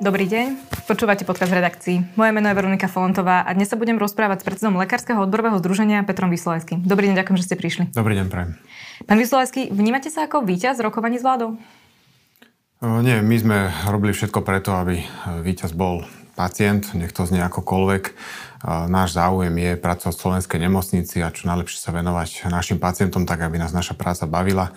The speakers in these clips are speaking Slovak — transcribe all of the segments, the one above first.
Dobrý deň, počúvate podcast v redakcii. Moje meno je Veronika Folentová a dnes sa budem rozprávať s predsedom Lekárskeho odborového združenia Petrom Vysolajským. Dobrý deň, ďakujem, že ste prišli. Dobrý deň, prajem. Pán Vysolajský, vnímate sa ako víťaz rokovaní s vládou? O, nie, my sme robili všetko preto, aby víťaz bol pacient, nech to znie akokoľvek. Náš záujem je pracovať v slovenskej nemocnici a čo najlepšie sa venovať našim pacientom, tak aby nás naša práca bavila.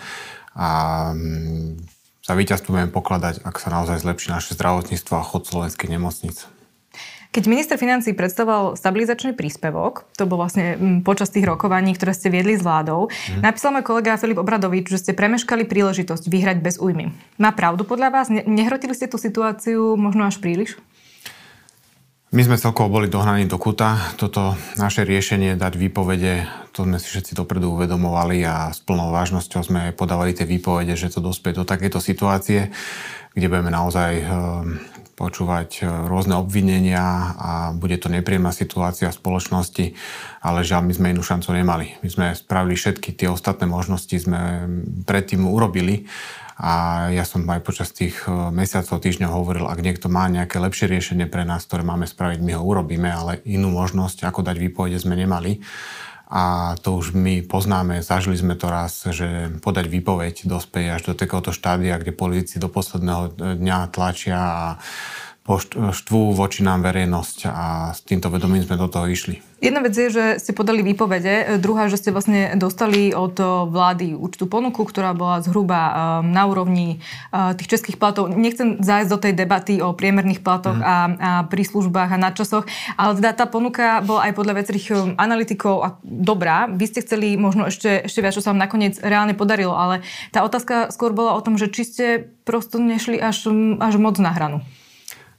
A mm, za víťazstvo budeme pokladať, ak sa naozaj zlepší naše zdravotníctvo a chod slovenských nemocníc. Keď minister financí predstavoval stabilizačný príspevok, to bol vlastne mm, počas tých rokovaní, ktoré ste viedli s vládou, mm. napísal môj kolega Filip Obradovič, že ste premeškali príležitosť vyhrať bez újmy. Má pravdu podľa vás? Nehrotili ste tú situáciu možno až príliš? My sme celkovo boli dohnaní do kuta. Toto naše riešenie dať výpovede, to sme si všetci dopredu uvedomovali a s plnou vážnosťou sme podávali tie výpovede, že to dospie do takejto situácie, kde budeme naozaj eh, počúvať eh, rôzne obvinenia a bude to nepríjemná situácia v spoločnosti, ale žiaľ, my sme inú šancu nemali. My sme spravili všetky tie ostatné možnosti, sme predtým urobili a ja som aj počas tých e, mesiacov, týždňov hovoril, ak niekto má nejaké lepšie riešenie pre nás, ktoré máme spraviť, my ho urobíme, ale inú možnosť, ako dať výpovede, sme nemali. A to už my poznáme, zažili sme to raz, že podať výpoveď dospeje až do takéhoto štádia, kde politici do posledného dňa tlačia a poštvú voči nám verejnosť a s týmto vedomím sme do toho išli. Jedna vec je, že ste podali výpovede, druhá, že ste vlastne dostali od vlády určitú ponuku, ktorá bola zhruba um, na úrovni uh, tých českých platov. Nechcem zájsť do tej debaty o priemerných platoch mm. a, a príslužbách a nadčasoch, ale teda tá ponuka bola aj podľa viacerých analytikov a dobrá. Vy ste chceli možno ešte, ešte viac, čo sa vám nakoniec reálne podarilo, ale tá otázka skôr bola o tom, že či ste prosto nešli až, až moc na hranu.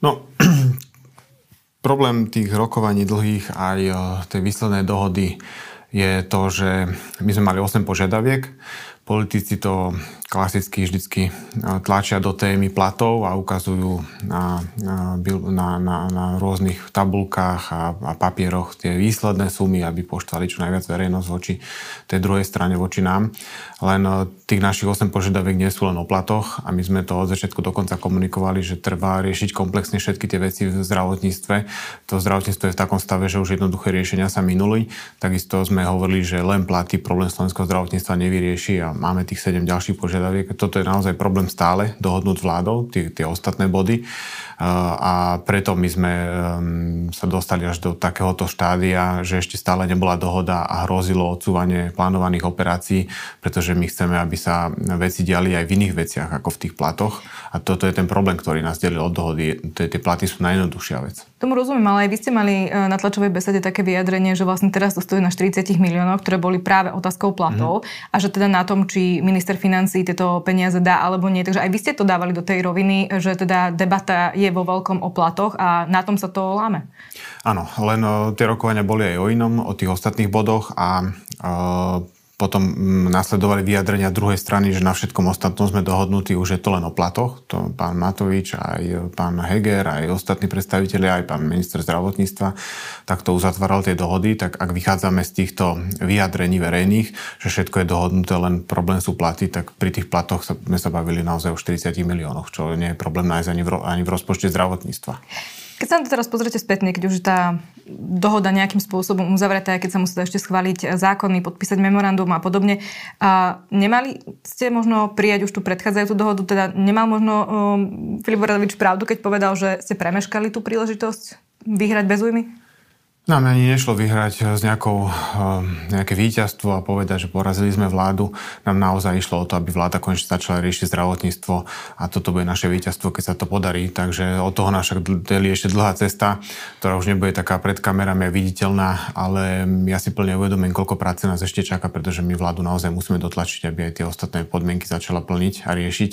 No, problém tých rokovaní dlhých aj e, tej výslednej dohody je to, že my sme mali 8 požiadaviek. Politici to klasicky vždycky e, tlačia do témy platov a ukazujú na, na, na, na rôznych tabulkách a, a papieroch tie výsledné sumy, aby poštvali čo najviac verejnosť voči tej druhej strane, voči nám. Len e, tých našich 8 požiadaviek nie sú len o platoch a my sme to od začiatku dokonca komunikovali, že treba riešiť komplexne všetky tie veci v zdravotníctve. To zdravotníctvo je v takom stave, že už jednoduché riešenia sa minuli. Takisto sme hovorili, že len platy problém slovenského zdravotníctva nevyrieši a máme tých 7 ďalších požiadaviek. Toto je naozaj problém stále dohodnúť vládou, tie, tie ostatné body a preto my sme sa dostali až do takéhoto štádia, že ešte stále nebola dohoda a hrozilo odsúvanie plánovaných operácií, pretože my chceme, aby sa veci diali aj v iných veciach ako v tých platoch a toto je ten problém, ktorý nás delil od dohody. Tie platy sú najjednoduchšia vec. Tomu rozumiem, ale aj vy ste mali e, na tlačovej besede také vyjadrenie, že vlastne teraz to stojí na 40 miliónov, ktoré boli práve otázkou platov mm. a že teda na tom, či minister financí tieto peniaze dá alebo nie. Takže aj vy ste to dávali do tej roviny, že teda debata je vo veľkom o platoch a na tom sa to láme. Áno, len e, tie rokovania boli aj o inom, o tých ostatných bodoch a e, potom mm, nasledovali vyjadrenia druhej strany, že na všetkom ostatnom sme dohodnutí, už je to len o platoch. To pán Matovič, aj pán Heger, aj ostatní predstavitelia, aj pán minister zdravotníctva tak to uzatváral tie dohody. Tak ak vychádzame z týchto vyjadrení verejných, že všetko je dohodnuté, len problém sú platy, tak pri tých platoch sme sa bavili naozaj o 40 miliónoch, čo nie je problém nájsť ani v, ani v rozpočte zdravotníctva. Keď sa na to teraz pozriete spätne, keď už tá dohoda nejakým spôsobom uzavretá, keď sa musí ešte schváliť zákony, podpísať memorandum a podobne, a nemali ste možno prijať už tú predchádzajúcu dohodu, teda nemal možno um, Filip Radovič pravdu, keď povedal, že ste premeškali tú príležitosť vyhrať bez újmy? Nám ani nešlo vyhrať s nejakou, ehm, nejaké víťazstvo a povedať, že porazili sme vládu. Nám naozaj išlo o to, aby vláda konečne začala riešiť zdravotníctvo a toto bude naše víťazstvo, keď sa to podarí. Takže od toho naša delí ešte dlhá cesta, ktorá už nebude taká pred kamerami viditeľná, ale ja si plne uvedomím, koľko práce nás ešte čaká, pretože my vládu naozaj musíme dotlačiť, aby aj tie ostatné podmienky začala plniť a riešiť.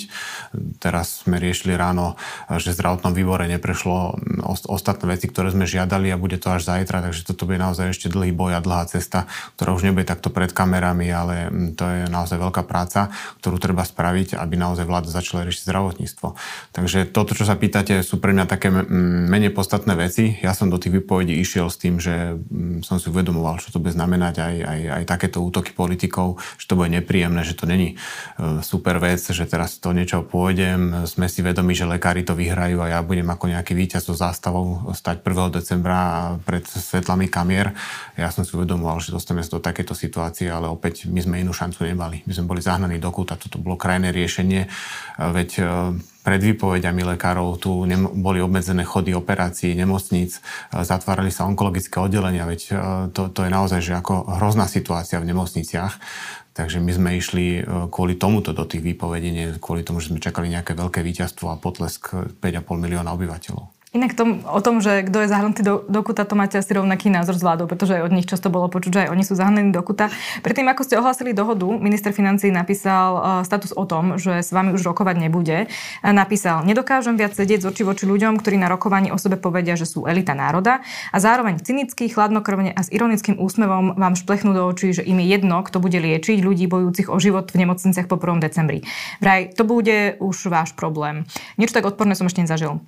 Teraz sme riešili ráno, že v zdravotnom výbore neprešlo ostatné veci, ktoré sme žiadali a bude to až zajtra takže toto bude naozaj ešte dlhý boj a dlhá cesta, ktorá už nebude takto pred kamerami, ale to je naozaj veľká práca, ktorú treba spraviť, aby naozaj vláda začala riešiť zdravotníctvo. Takže toto, čo sa pýtate, sú pre mňa také menej podstatné veci. Ja som do tých výpovedí išiel s tým, že som si uvedomoval, čo to bude znamenať aj, aj, aj takéto útoky politikov, že to bude nepríjemné, že to není e, super vec, že teraz to niečo pôjdem, sme si vedomi, že lekári to vyhrajú a ja budem ako nejaký víťaz so zástavou stať 1. decembra pred svetlami kamier. Ja som si uvedomoval, že dostaneme sa do takéto situácie, ale opäť my sme inú šancu nemali. My sme boli zahnaní do kúta, toto bolo krajné riešenie, veď e, pred výpovediami lekárov tu boli obmedzené chody operácií, nemocníc, e, zatvárali sa onkologické oddelenia, veď e, to, to je naozaj že ako hrozná situácia v nemocniciach. Takže my sme išli e, kvôli tomuto do tých výpovedí, kvôli tomu, že sme čakali nejaké veľké víťazstvo a potlesk 5,5 milióna obyvateľov. Inak tom, o tom, že kto je zahrnutý do, do kuta, to máte asi rovnaký názor s vládou, pretože aj od nich často bolo počuť, že aj oni sú zahrnutí do kuta. Predtým, ako ste ohlasili dohodu, minister financí napísal uh, status o tom, že s vami už rokovať nebude. Napísal, nedokážem viac sedieť z oči voči ľuďom, ktorí na rokovaní o sebe povedia, že sú elita národa a zároveň cynicky, chladnokrvne a s ironickým úsmevom vám šplechnú do očí, že im je jedno, kto bude liečiť ľudí bojúcich o život v nemocniciach po 1. decembri. Vraj, to bude už váš problém. Niečo tak odporné som ešte nezažil.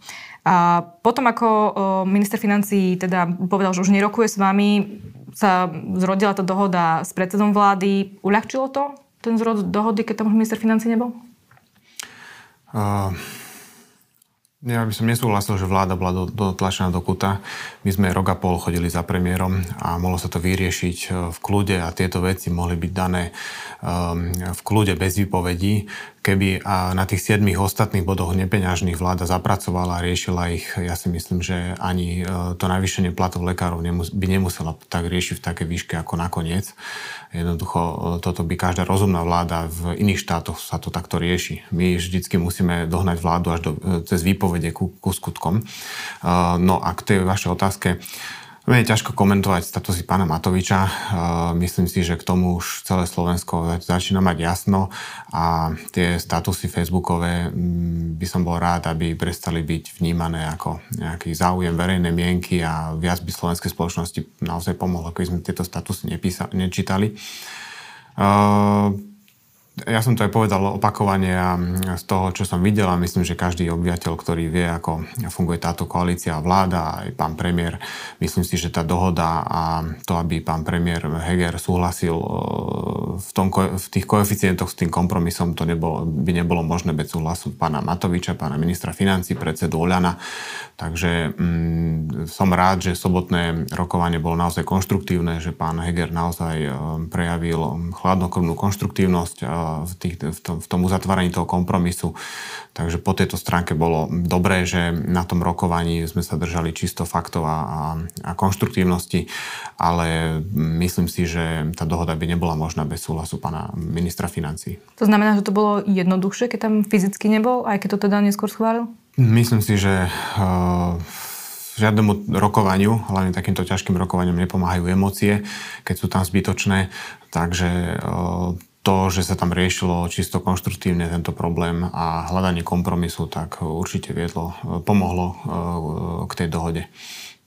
A potom, ako minister financí teda povedal, že už nerokuje s vami, sa zrodila tá dohoda s predsedom vlády. Uľahčilo to ten zrod dohody, keď tam už minister financí nebol? Uh, ja by som nesúhlasil, že vláda bola dotlačená do, kuta. My sme rok a pol chodili za premiérom a mohlo sa to vyriešiť e, v kľude a tieto veci mohli byť dané um, v kľude bez výpovedí. Keby na tých siedmých ostatných bodoch nepeňažných vláda zapracovala a riešila ich, ja si myslím, že ani e, to navýšenie platov lekárov by nemusela tak riešiť v takej výške ako nakoniec. Jednoducho e, toto by každá rozumná vláda v iných štátoch sa to takto rieši. My vždycky musíme dohnať vládu až do, e, cez výpovede ku, ku skutkom. E, no a k tej vašej otázke, je ťažko komentovať statusy pána Matoviča. Myslím si, že k tomu už celé Slovensko začína mať jasno a tie statusy facebookové mm, by som bol rád, aby prestali byť vnímané ako nejaký záujem verejnej mienky a viac by slovenskej spoločnosti naozaj pomohlo, keby sme tieto statusy nepísa- nečítali. Ja som to aj povedal opakovane a z toho, čo som videl a myslím, že každý obyvateľ, ktorý vie, ako funguje táto koalícia a vláda, aj pán premiér, myslím si, že tá dohoda a to, aby pán premiér Heger súhlasil e, v, tom, v tých koeficientoch s tým kompromisom, to nebolo, by nebolo možné bez súhlasu pána Matoviča, pána ministra financí, predsedu Oľana. Takže mm, som rád, že sobotné rokovanie bolo naozaj konštruktívne, že pán Heger naozaj e, prejavil chladnokrvnú konštruktívnosť e, v, tých, v, tom, v tom uzatváraní toho kompromisu. Takže po tejto stránke bolo dobré, že na tom rokovaní sme sa držali čisto faktov a, a, a konštruktívnosti, ale myslím si, že tá dohoda by nebola možná bez súhlasu pána ministra financí. To znamená, že to bolo jednoduchšie, keď tam fyzicky nebol, aj keď to teda neskôr schválil? Myslím si, že uh, žiadnemu rokovaniu, hlavne takýmto ťažkým rokovaniam nepomáhajú emócie, keď sú tam zbytočné. Takže uh, to, že sa tam riešilo čisto konštruktívne tento problém a hľadanie kompromisu, tak určite viedlo, pomohlo e, k tej dohode.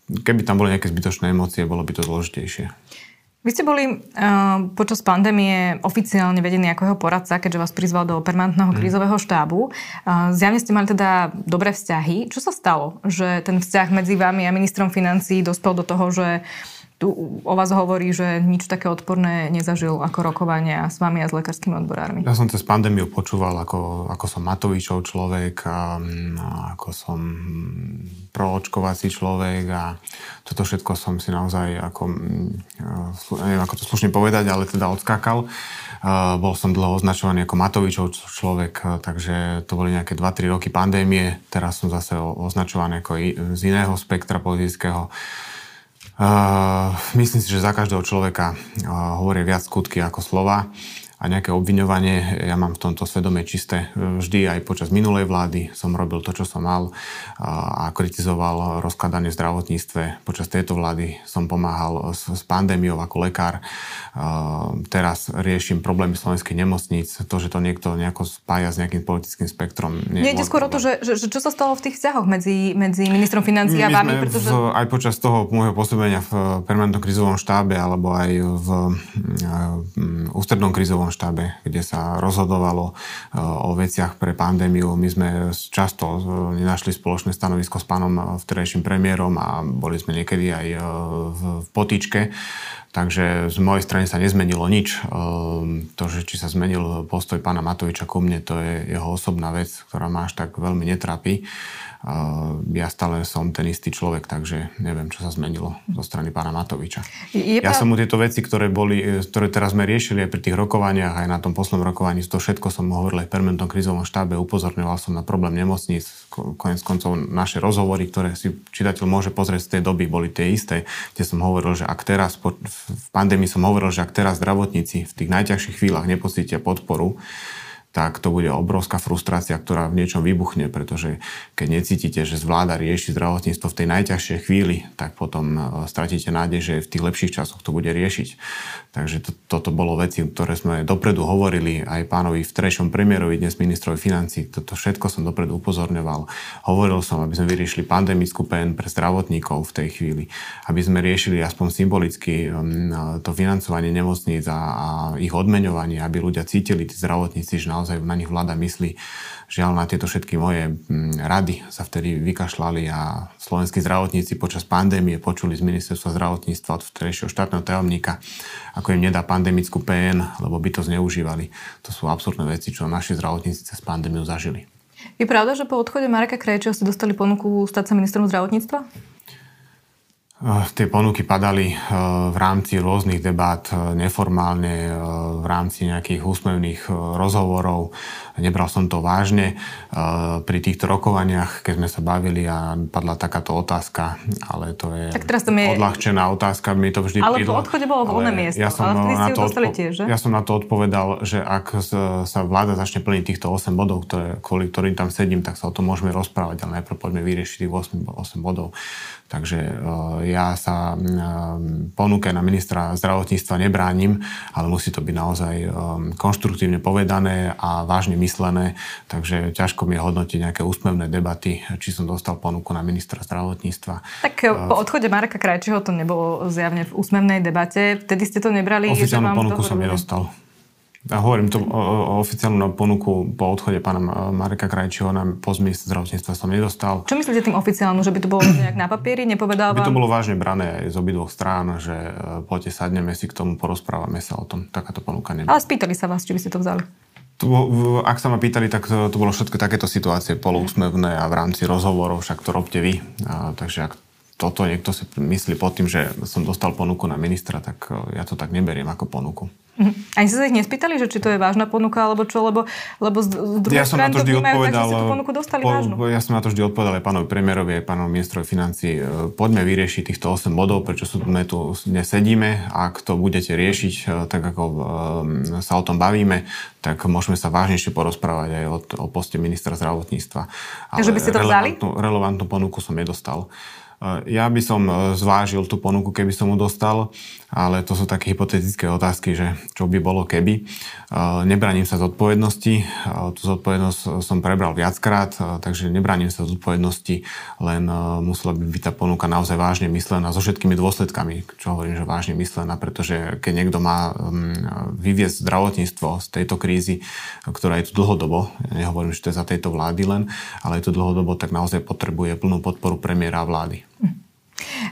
Keby tam boli nejaké zbytočné emócie, bolo by to zložitejšie. Vy ste boli uh, počas pandémie oficiálne vedení ako jeho poradca, keďže vás prizval do permanentného mm. krízového štábu. Uh, zjavne ste mali teda dobré vzťahy. Čo sa stalo, že ten vzťah medzi vami a ministrom financí dospel do toho, že uh, tu o vás hovorí, že nič také odporné nezažil ako rokovania s vami a s lekárskými odborármi. Ja som cez pandémiu počúval, ako, ako som Matovičov človek, a, a ako som proočkovací človek a toto všetko som si naozaj, ako, neviem ako to slušne povedať, ale teda odskákal. Bol som dlho označovaný ako Matovičov človek, takže to boli nejaké 2-3 roky pandémie. Teraz som zase označovaný ako z iného spektra politického Myslím si, že za každého človeka uh, hovorí viac skutky ako slova a nejaké obviňovanie. Ja mám v tomto svedomie čisté. Vždy aj počas minulej vlády som robil to, čo som mal a kritizoval rozkladanie v zdravotníctve. Počas tejto vlády som pomáhal s, s pandémiou ako lekár. Teraz riešim problémy slovenských nemocníc. To, že to niekto nejako spája s nejakým politickým spektrom. Nie, je skôr o to, že, že, čo sa stalo v tých vzťahoch medzi, medzi ministrom financií a vami? Pretože... V, aj počas toho môjho pôsobenia v permanentnom krizovom štábe alebo aj v ústrednom krizovom štábe, kde sa rozhodovalo e, o veciach pre pandémiu. My sme často e, nenašli spoločné stanovisko s pánom e, vterejším premiérom a boli sme niekedy aj v potičke. Takže z mojej strany sa nezmenilo nič. To, že či sa zmenil postoj pána Matoviča ku mne, to je jeho osobná vec, ktorá ma až tak veľmi netrápi ja stále som ten istý človek, takže neviem, čo sa zmenilo zo strany pána Matoviča. Je ja som mu tieto veci, ktoré, boli, ktoré teraz sme riešili aj pri tých rokovaniach, aj na tom poslednom rokovaní, to všetko som hovoril aj v permanentnom krizovom štábe, upozorňoval som na problém nemocníc, konec koncov naše rozhovory, ktoré si čitateľ môže pozrieť z tej doby, boli tie isté, kde som hovoril, že ak teraz, v pandémii som hovoril, že ak teraz zdravotníci v tých najťažších chvíľach nepocítia podporu, tak to bude obrovská frustrácia, ktorá v niečom vybuchne, pretože keď necítite, že zvláda rieši zdravotníctvo v tej najťažšej chvíli, tak potom e, stratíte nádej, že v tých lepších časoch to bude riešiť. Takže to, toto bolo veci, ktoré sme dopredu hovorili aj pánovi v trešom premiérovi, dnes ministrovi financí. Toto všetko som dopredu upozorňoval. Hovoril som, aby sme vyriešili pandemickú PN pre zdravotníkov v tej chvíli, aby sme riešili aspoň symbolicky um, to financovanie nemocníc a, a ich odmeňovanie, aby ľudia cítili, tí zdravotníci, že naozaj na nich vláda myslí. Žiaľ, na tieto všetky moje rady sa vtedy vykašľali a slovenskí zdravotníci počas pandémie počuli z ministerstva zdravotníctva od vtedejšieho štátneho tajomníka, im nedá pandemickú PN, lebo by to zneužívali. To sú absurdné veci, čo naši zdravotníci cez pandémiu zažili. Je pravda, že po odchode Mareka Krejčeho ste dostali ponuku stať sa ministrom zdravotníctva? Tie ponuky padali eh, v rámci rôznych debát, eh, neformálne, v rámci nejakých úsmevných rozhovorov. Nebral som to vážne. Pri týchto rokovaniach, keď sme sa bavili a padla takáto otázka, ale to je, tak teraz to je... odľahčená otázka, mi to vždy Ale po odchode bolo voľné miesto, ja som ale na to odpo- tiež, že? Ja som na to odpovedal, že ak sa vláda začne plniť týchto 8 bodov, ktoré, kvôli ktorým tam sedím, tak sa o tom môžeme rozprávať, ale najprv poďme vyriešiť tých 8, 8 bodov. Takže ja sa ponuke na ministra zdravotníctva nebránim, ale musí to byť naozaj konštruktívne povedané a vážne myslené, takže ťažko mi hodnotiť nejaké úsmevné debaty, či som dostal ponuku na ministra zdravotníctva. Tak po odchode Mareka Krajčího to nebolo zjavne v úsmevnej debate. Vtedy ste to nebrali? Oficiálnu ponuku som nedostal. A hovorím to o, o oficiálnu ponuku po odchode pána Mareka Krajčího na post zdravotníctva som nedostal. Čo myslíte tým oficiálnu? Že by to bolo nejak na papieri? Nepovedal vám? By to bolo vážne brané aj z obidvoch strán, že e, poďte sadneme si k tomu, porozprávame sa o tom. Takáto ponuka nebola. Ale spýtali sa vás, či by ste to vzali? To, ak sa ma pýtali, tak to, to bolo všetko takéto situácie polousmevné a v rámci rozhovorov, však to robte vy. A, takže ak toto niekto si myslí pod tým, že som dostal ponuku na ministra, tak e, ja to tak neberiem ako ponuku. Ani ste sa ich nespýtali, že či to je vážna ponuka, alebo čo, lebo, lebo z, z druhej ja som na to vnímajú, tak, tú ponuku dostali po, vážnu. Ja som na to vždy odpovedal aj pánovi premiérovi, aj pánovi ministrovi financí. E, poďme vyriešiť týchto 8 bodov, prečo sme tu nesedíme. Ak to budete riešiť e, tak, ako sa o tom bavíme, tak môžeme sa vážnejšie porozprávať aj o, o poste ministra zdravotníctva. Takže by ste to vzali? Relevantnú, relevantnú ponuku som nedostal. Ja by som e, zvážil tú ponuku, keby som mu dostal, ale to sú také hypotetické otázky, že čo by bolo keby. E, nebraním sa zodpovednosti, e, tú zodpovednosť som prebral viackrát, takže nebraním sa zodpovednosti, len musela by byť tá ponuka naozaj vážne myslená so všetkými dôsledkami, čo hovorím, že vážne myslená, pretože keď niekto má vyviesť zdravotníctvo z tejto krízy, ktorá je tu dlhodobo, ja nehovorím, že to je za tejto vlády len, ale je tu dlhodobo, tak naozaj potrebuje plnú podporu premiéra vlády.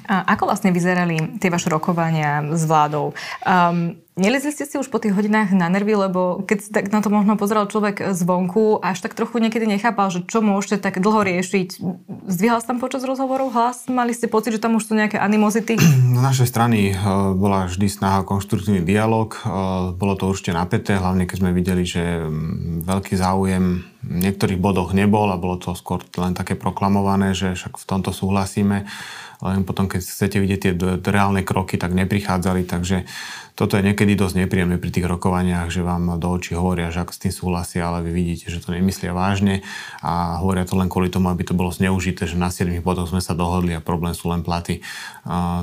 A ako vlastne vyzerali tie vaše rokovania s vládou? Um, Nelezli ste si už po tých hodinách na nervy, lebo keď tak na to možno pozeral človek zvonku, až tak trochu niekedy nechápal, že čo môžete tak dlho riešiť. Zdvíhal sa tam počas rozhovorov hlas? Mali ste pocit, že tam už sú nejaké animozity? Na našej strany uh, bola vždy snaha konštruktívny dialog. Uh, bolo to určite napäté, hlavne keď sme videli, že um, veľký záujem v niektorých bodoch nebol a bolo to skôr len také proklamované, že však v tomto súhlasíme len potom, keď chcete vidieť tie reálne kroky, tak neprichádzali, takže toto je niekedy dosť nepríjemné pri tých rokovaniach, že vám do očí hovoria, že ako s tým súhlasia, ale vy vidíte, že to nemyslia vážne a hovoria to len kvôli tomu, aby to bolo zneužité, že na 7 bodoch sme sa dohodli a problém sú len platy.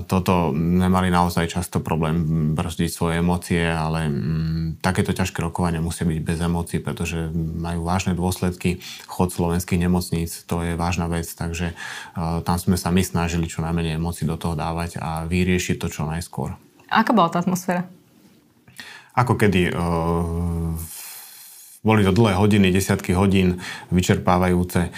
Toto nemali naozaj často problém brzdiť svoje emócie, ale mm, takéto ťažké rokovania musia byť bez emócií, pretože majú vážne dôsledky. Chod slovenských nemocníc, to je vážna vec, takže tam sme sa my snažili čo najmenej emócií do toho dávať a vyriešiť to čo najskôr. Aká bola tá atmosféra? Ako kedy uh, boli to dlhé hodiny, desiatky hodín, vyčerpávajúce.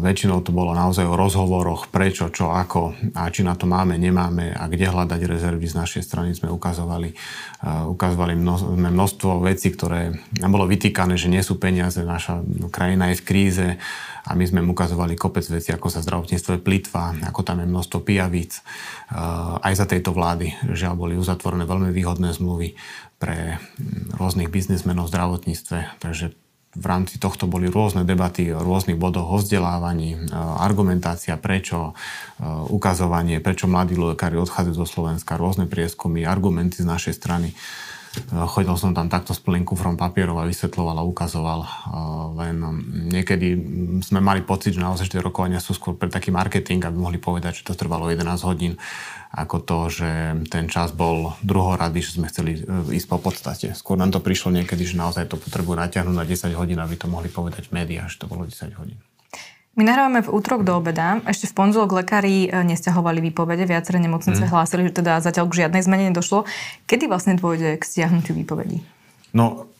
Väčšinou to bolo naozaj o rozhovoroch, prečo, čo, ako a či na to máme, nemáme a kde hľadať rezervy z našej strany sme ukazovali. Ukazovali mno, množstvo vecí, ktoré nám bolo vytýkané, že nie sú peniaze, naša krajina je v kríze a my sme mu ukazovali kopec veci, ako sa zdravotníctvo je plitva, ako tam je množstvo pijavíc. Aj za tejto vlády, žiaľ, boli uzatvorené veľmi výhodné zmluvy pre rôznych biznismenov v zdravotníctve, takže v rámci tohto boli rôzne debaty o rôznych bodoch o vzdelávaní, argumentácia prečo, ukazovanie, prečo mladí lekári odchádzajú zo Slovenska, rôzne prieskumy, argumenty z našej strany. Chodil som tam takto s plným kufrom papierov a vysvetloval a ukazoval. Len niekedy sme mali pocit, že naozaj tie rokovania sú skôr pre taký marketing, aby mohli povedať, že to trvalo 11 hodín, ako to, že ten čas bol druhorady, že sme chceli e, ísť po podstate. Skôr nám to prišlo niekedy, že naozaj to potrebujú natiahnuť na 10 hodín, aby to mohli povedať v médiách, že to bolo 10 hodín. My nahrávame v útrok do obeda. Ešte v pondelok lekári e, nesťahovali výpovede. Viaceré nemocnice mm. hlásili, že teda zatiaľ k žiadnej zmene nedošlo. Kedy vlastne dôjde k stiahnutiu výpovedí? No,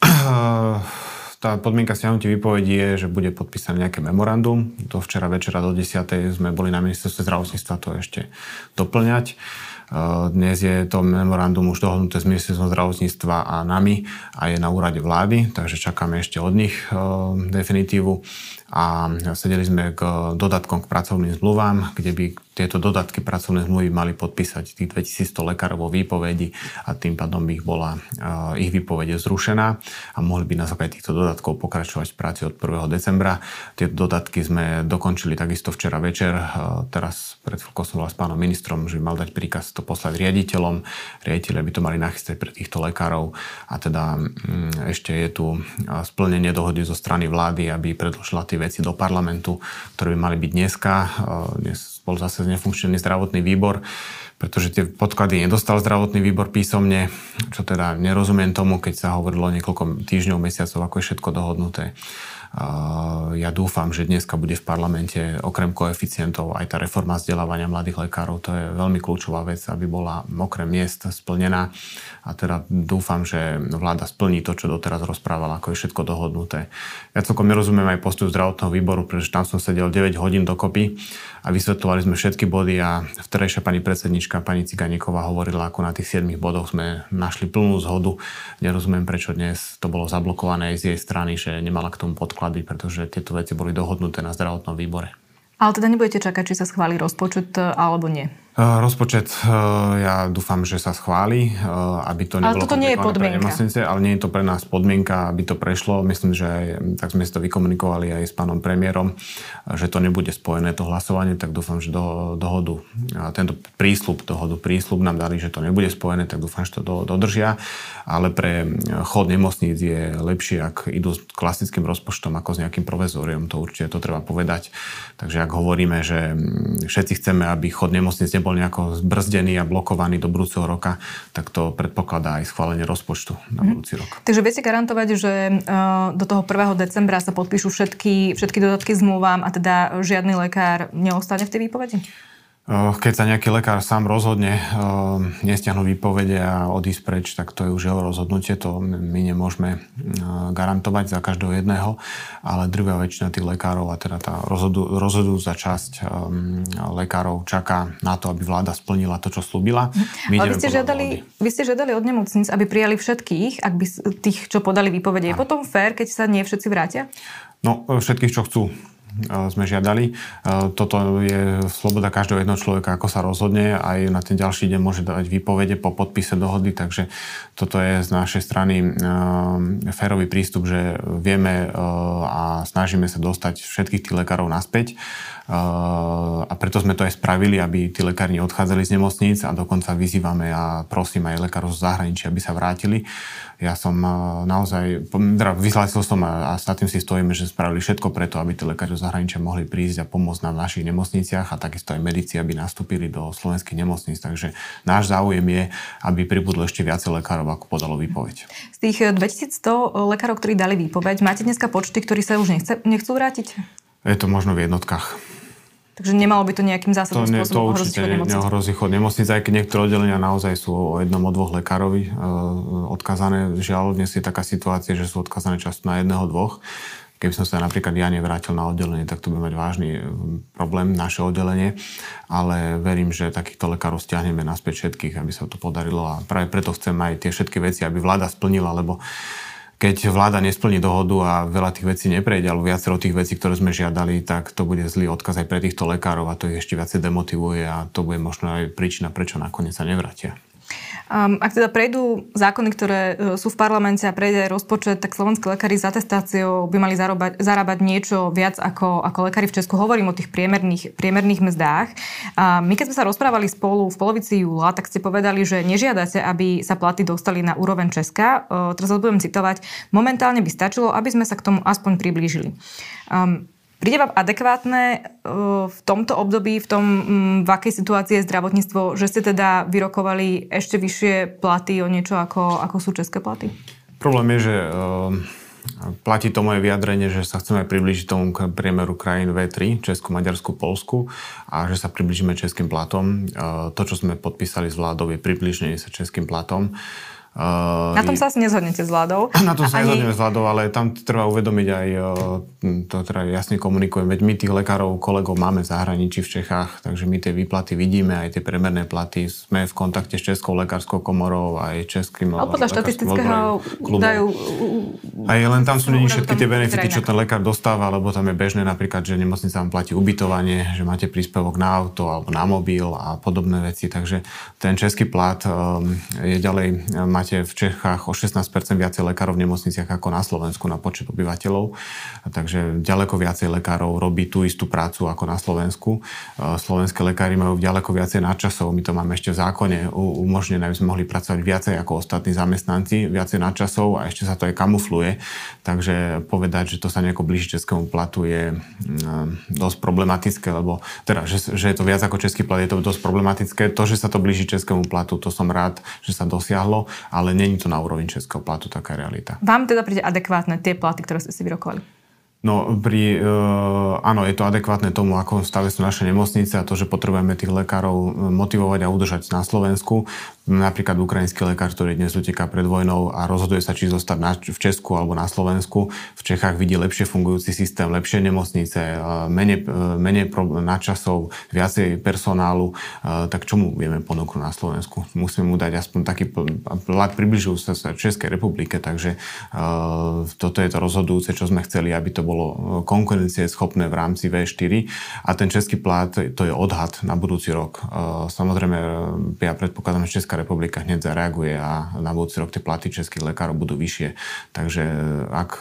tá podmienka stiahnutia výpovedí je, že bude podpísané nejaké memorandum. To včera večera do 10. sme boli na ministerstve zdravotníctva to ešte doplňať. Dnes je to memorandum už dohodnuté s ministerstvom zdravotníctva a nami a je na úrade vlády, takže čakáme ešte od nich definitívu a sedeli sme k dodatkom k pracovným zmluvám, kde by tieto dodatky pracovnej zmluvy mali podpísať tých 2100 lekárov vo výpovedi a tým pádom ich bola ich výpovede zrušená a mohli by na základe týchto dodatkov pokračovať v práci od 1. decembra. Tieto dodatky sme dokončili takisto včera večer. Teraz pred chvíľkou som s pánom ministrom, že mal dať príkaz to poslať riaditeľom. Riaditeľe by to mali nachystať pre týchto lekárov a teda mm, ešte je tu splnenie dohody zo strany vlády, aby predložila tie veci do parlamentu, ktoré by mali byť dneska. Dnes bol zase nefunkčný zdravotný výbor, pretože tie podklady nedostal zdravotný výbor písomne, čo teda nerozumiem tomu, keď sa hovorilo niekoľko týždňov, mesiacov, ako je všetko dohodnuté. Ja dúfam, že dneska bude v parlamente okrem koeficientov aj tá reforma vzdelávania mladých lekárov. To je veľmi kľúčová vec, aby bola okrem miest splnená. A teda dúfam, že vláda splní to, čo doteraz rozprávala, ako je všetko dohodnuté. Ja celkom nerozumiem aj postup zdravotného výboru, pretože tam som sedel 9 hodín dokopy a vysvetlovali sme všetky body a vterejšia pani predsednička, pani Ciganíková hovorila, ako na tých 7 bodoch sme našli plnú zhodu. Nerozumiem, prečo dnes to bolo zablokované z jej strany, že nemala k tomu podklad podklady, pretože tieto veci boli dohodnuté na zdravotnom výbore. Ale teda nebudete čakať, či sa schváli rozpočet alebo nie? Eh, rozpočet, eh, ja dúfam, že sa schváli, eh, aby to nebolo ale toto nie je podmienka. ale nie je to pre nás podmienka, aby to prešlo. Myslím, že aj, tak sme si to vykomunikovali aj s pánom premiérom, že to nebude spojené to hlasovanie, tak dúfam, že do, dohodu, tento prísľub, dohodu prísľub nám dali, že to nebude spojené, tak dúfam, že to do, dodržia. Ale pre chod nemocníc je lepšie, ak idú s klasickým rozpočtom ako s nejakým provizóriom. To určite to treba povedať. Takže ak hovoríme, že mm, všetci chceme, aby chod nemocníc nebol nejako zbrzdený a blokovaný do budúceho roka, tak to predpokladá aj schválenie rozpočtu na mhm. budúci rok. Takže viete garantovať, že uh, do toho 1. decembra sa podpíšu všetky, všetky dodatky zmluvám a teda žiadny lekár neostane v tej výpovedi? Keď sa nejaký lekár sám rozhodne nestiahnuť výpovede a odísť preč, tak to je už jeho rozhodnutie, to my nemôžeme garantovať za každého jedného, ale druhá väčšina tých lekárov a teda tá rozhodu, rozhodujúca časť lekárov čaká na to, aby vláda splnila to, čo slúbila. My ale vy ste, žiadali, vy ste žiadali od nemocnic, aby prijali všetkých, ak by tých, čo podali výpovede. Je potom fér, keď sa nie všetci vrátia? No, všetkých, čo chcú sme žiadali. Toto je sloboda každého jedného človeka, ako sa rozhodne. Aj na ten ďalší deň môže dať výpovede po podpise dohody, takže toto je z našej strany férový prístup, že vieme a snažíme sa dostať všetkých tých lekárov naspäť a preto sme to aj spravili, aby tí lekári odchádzali z nemocníc a dokonca vyzývame a prosím aj lekárov z zahraničia, aby sa vrátili. Ja som naozaj, teda vyhlásil som a, a s tým si stojíme, že spravili všetko preto, aby tí lekári z zahraničia mohli prísť a pomôcť nám v našich nemocniciach a takisto aj medici, aby nastúpili do slovenských nemocníc. Takže náš záujem je, aby pribudlo ešte viacej lekárov, ako podalo výpoveď. Z tých 2100 lekárov, ktorí dali výpoveď, máte dneska počty, ktorí sa už nechce, nechcú vrátiť? Je to možno v jednotkách. Takže nemalo by to nejakým zásadným to ne, spôsobom to určite ne, neohrozí chod nemocnic, aj keď niektoré oddelenia naozaj sú o jednom, o dvoch lekárovi e, odkazané. Žiaľ, dnes je taká situácia, že sú odkazané často na jedného, dvoch. Keby som sa napríklad ja nevrátil na oddelenie, tak to by mať vážny e, problém, naše oddelenie. Ale verím, že takýchto lekárov stiahneme naspäť všetkých, aby sa to podarilo. A práve preto chcem aj tie všetky veci, aby vláda splnila, lebo keď vláda nesplní dohodu a veľa tých vecí neprejde, alebo viacero tých vecí, ktoré sme žiadali, tak to bude zlý odkaz aj pre týchto lekárov a to ich ešte viacej demotivuje a to bude možno aj príčina, prečo nakoniec sa nevrátia. Ak teda prejdú zákony, ktoré uh, sú v parlamente a prejde aj rozpočet, tak slovenskí lekári s atestáciou by mali zarobať, zarábať niečo viac ako, ako lekári v Česku. Hovorím o tých priemerných, priemerných mzdách. A my keď sme sa rozprávali spolu v polovici júla, tak ste povedali, že nežiadate, aby sa platy dostali na úroveň Česka. Uh, teraz budem citovať. Momentálne by stačilo, aby sme sa k tomu aspoň priblížili. Um, Príde vám adekvátne e, v tomto období, v tom, v akej situácii je zdravotníctvo, že ste teda vyrokovali ešte vyššie platy o niečo ako, ako sú české platy? Problém je, že uh, platí to moje vyjadrenie, že sa chceme približiť tomu priemeru krajín V3, Česku, Maďarsku, Polsku a že sa približíme českým platom. Uh, to, čo sme podpísali s vládou, je približenie sa českým platom. Uh, na tom sa asi nezhodnete s vládou. Na tom sa ani... nezhodneme s vládou, ale tam treba uvedomiť aj, to teda jasne komunikujem, veď my tých lekárov, kolegov máme v zahraničí, v Čechách, takže my tie výplaty vidíme, aj tie premerné platy. Sme v kontakte s Českou lekárskou komorou, aj Českým Ale podľa štatistického dajú... Aj len tam sú všetky tie benefity, čo ten lekár dostáva, lebo tam je bežné napríklad, že nemocnica vám platí ubytovanie, že máte príspevok na auto alebo na mobil a podobné veci, takže ten český plat um, je ďalej máte v Čechách o 16% viacej lekárov v nemocniciach ako na Slovensku na počet obyvateľov. Takže ďaleko viacej lekárov robí tú istú prácu ako na Slovensku. E, slovenské lekári majú ďaleko viacej nadčasov. My to máme ešte v zákone umožnené, aby sme mohli pracovať viacej ako ostatní zamestnanci, viacej nadčasov a ešte sa to aj kamufluje. Takže povedať, že to sa nejako blíži českému platu je mm, dosť problematické, lebo teda, že, že je to viac ako český plat, je to dosť problematické. To, že sa to blíži českému platu, to som rád, že sa dosiahlo ale není to na úrovni českého platu taká realita. Vám teda príde adekvátne tie platy, ktoré ste si vyrokovali? No, pri, uh, áno, je to adekvátne tomu, ako stave sú naše nemocnice a to, že potrebujeme tých lekárov e, motivovať a udržať na Slovensku. Napríklad ukrajinský lekár, ktorý dnes uteká pred vojnou a rozhoduje sa, či zostať na, v Česku alebo na Slovensku. V Čechách vidí lepšie fungujúci systém, lepšie nemocnice, uh, menej, menej nadčasov, viacej personálu. Uh, tak čomu vieme ponúknuť na Slovensku? Musíme mu dať aspoň taký plat približujú sa Českej republike, takže uh, toto je to rozhodujúce, čo sme chceli, aby to bolo e, schopné v rámci V4 a ten český plát, to je odhad na budúci rok. E, samozrejme, e, ja predpokladám, že Česká republika hneď zareaguje a na budúci rok tie platy českých lekárov budú vyššie. Takže ak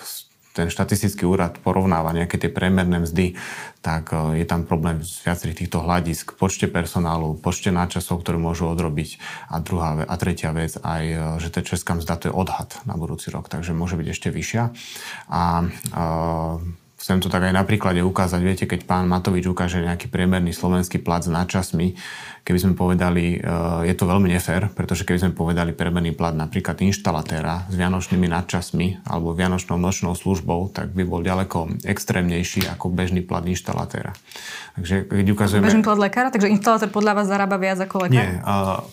ten štatistický úrad porovnáva nejaké tie premerné mzdy, tak je tam problém z viacerých týchto hľadisk. Počte personálu, počte náčasov, ktoré môžu odrobiť a druhá a tretia vec aj, že tá česká mzda to je odhad na budúci rok, takže môže byť ešte vyššia. A, a chcem to tak aj na príklade ukázať. Viete, keď pán Matovič ukáže nejaký priemerný slovenský plat s nadčasmi, keby sme povedali, eh, je to veľmi nefér, pretože keby sme povedali priemerný plat napríklad inštalatéra s vianočnými nadčasmi alebo vianočnou nočnou službou, tak by bol ďaleko extrémnejší ako bežný plat inštalatéra. Takže keď ukazujeme... Bežný plat lekára? Takže inštalatér podľa vás zarába viac ako lekár? Nie. Uh,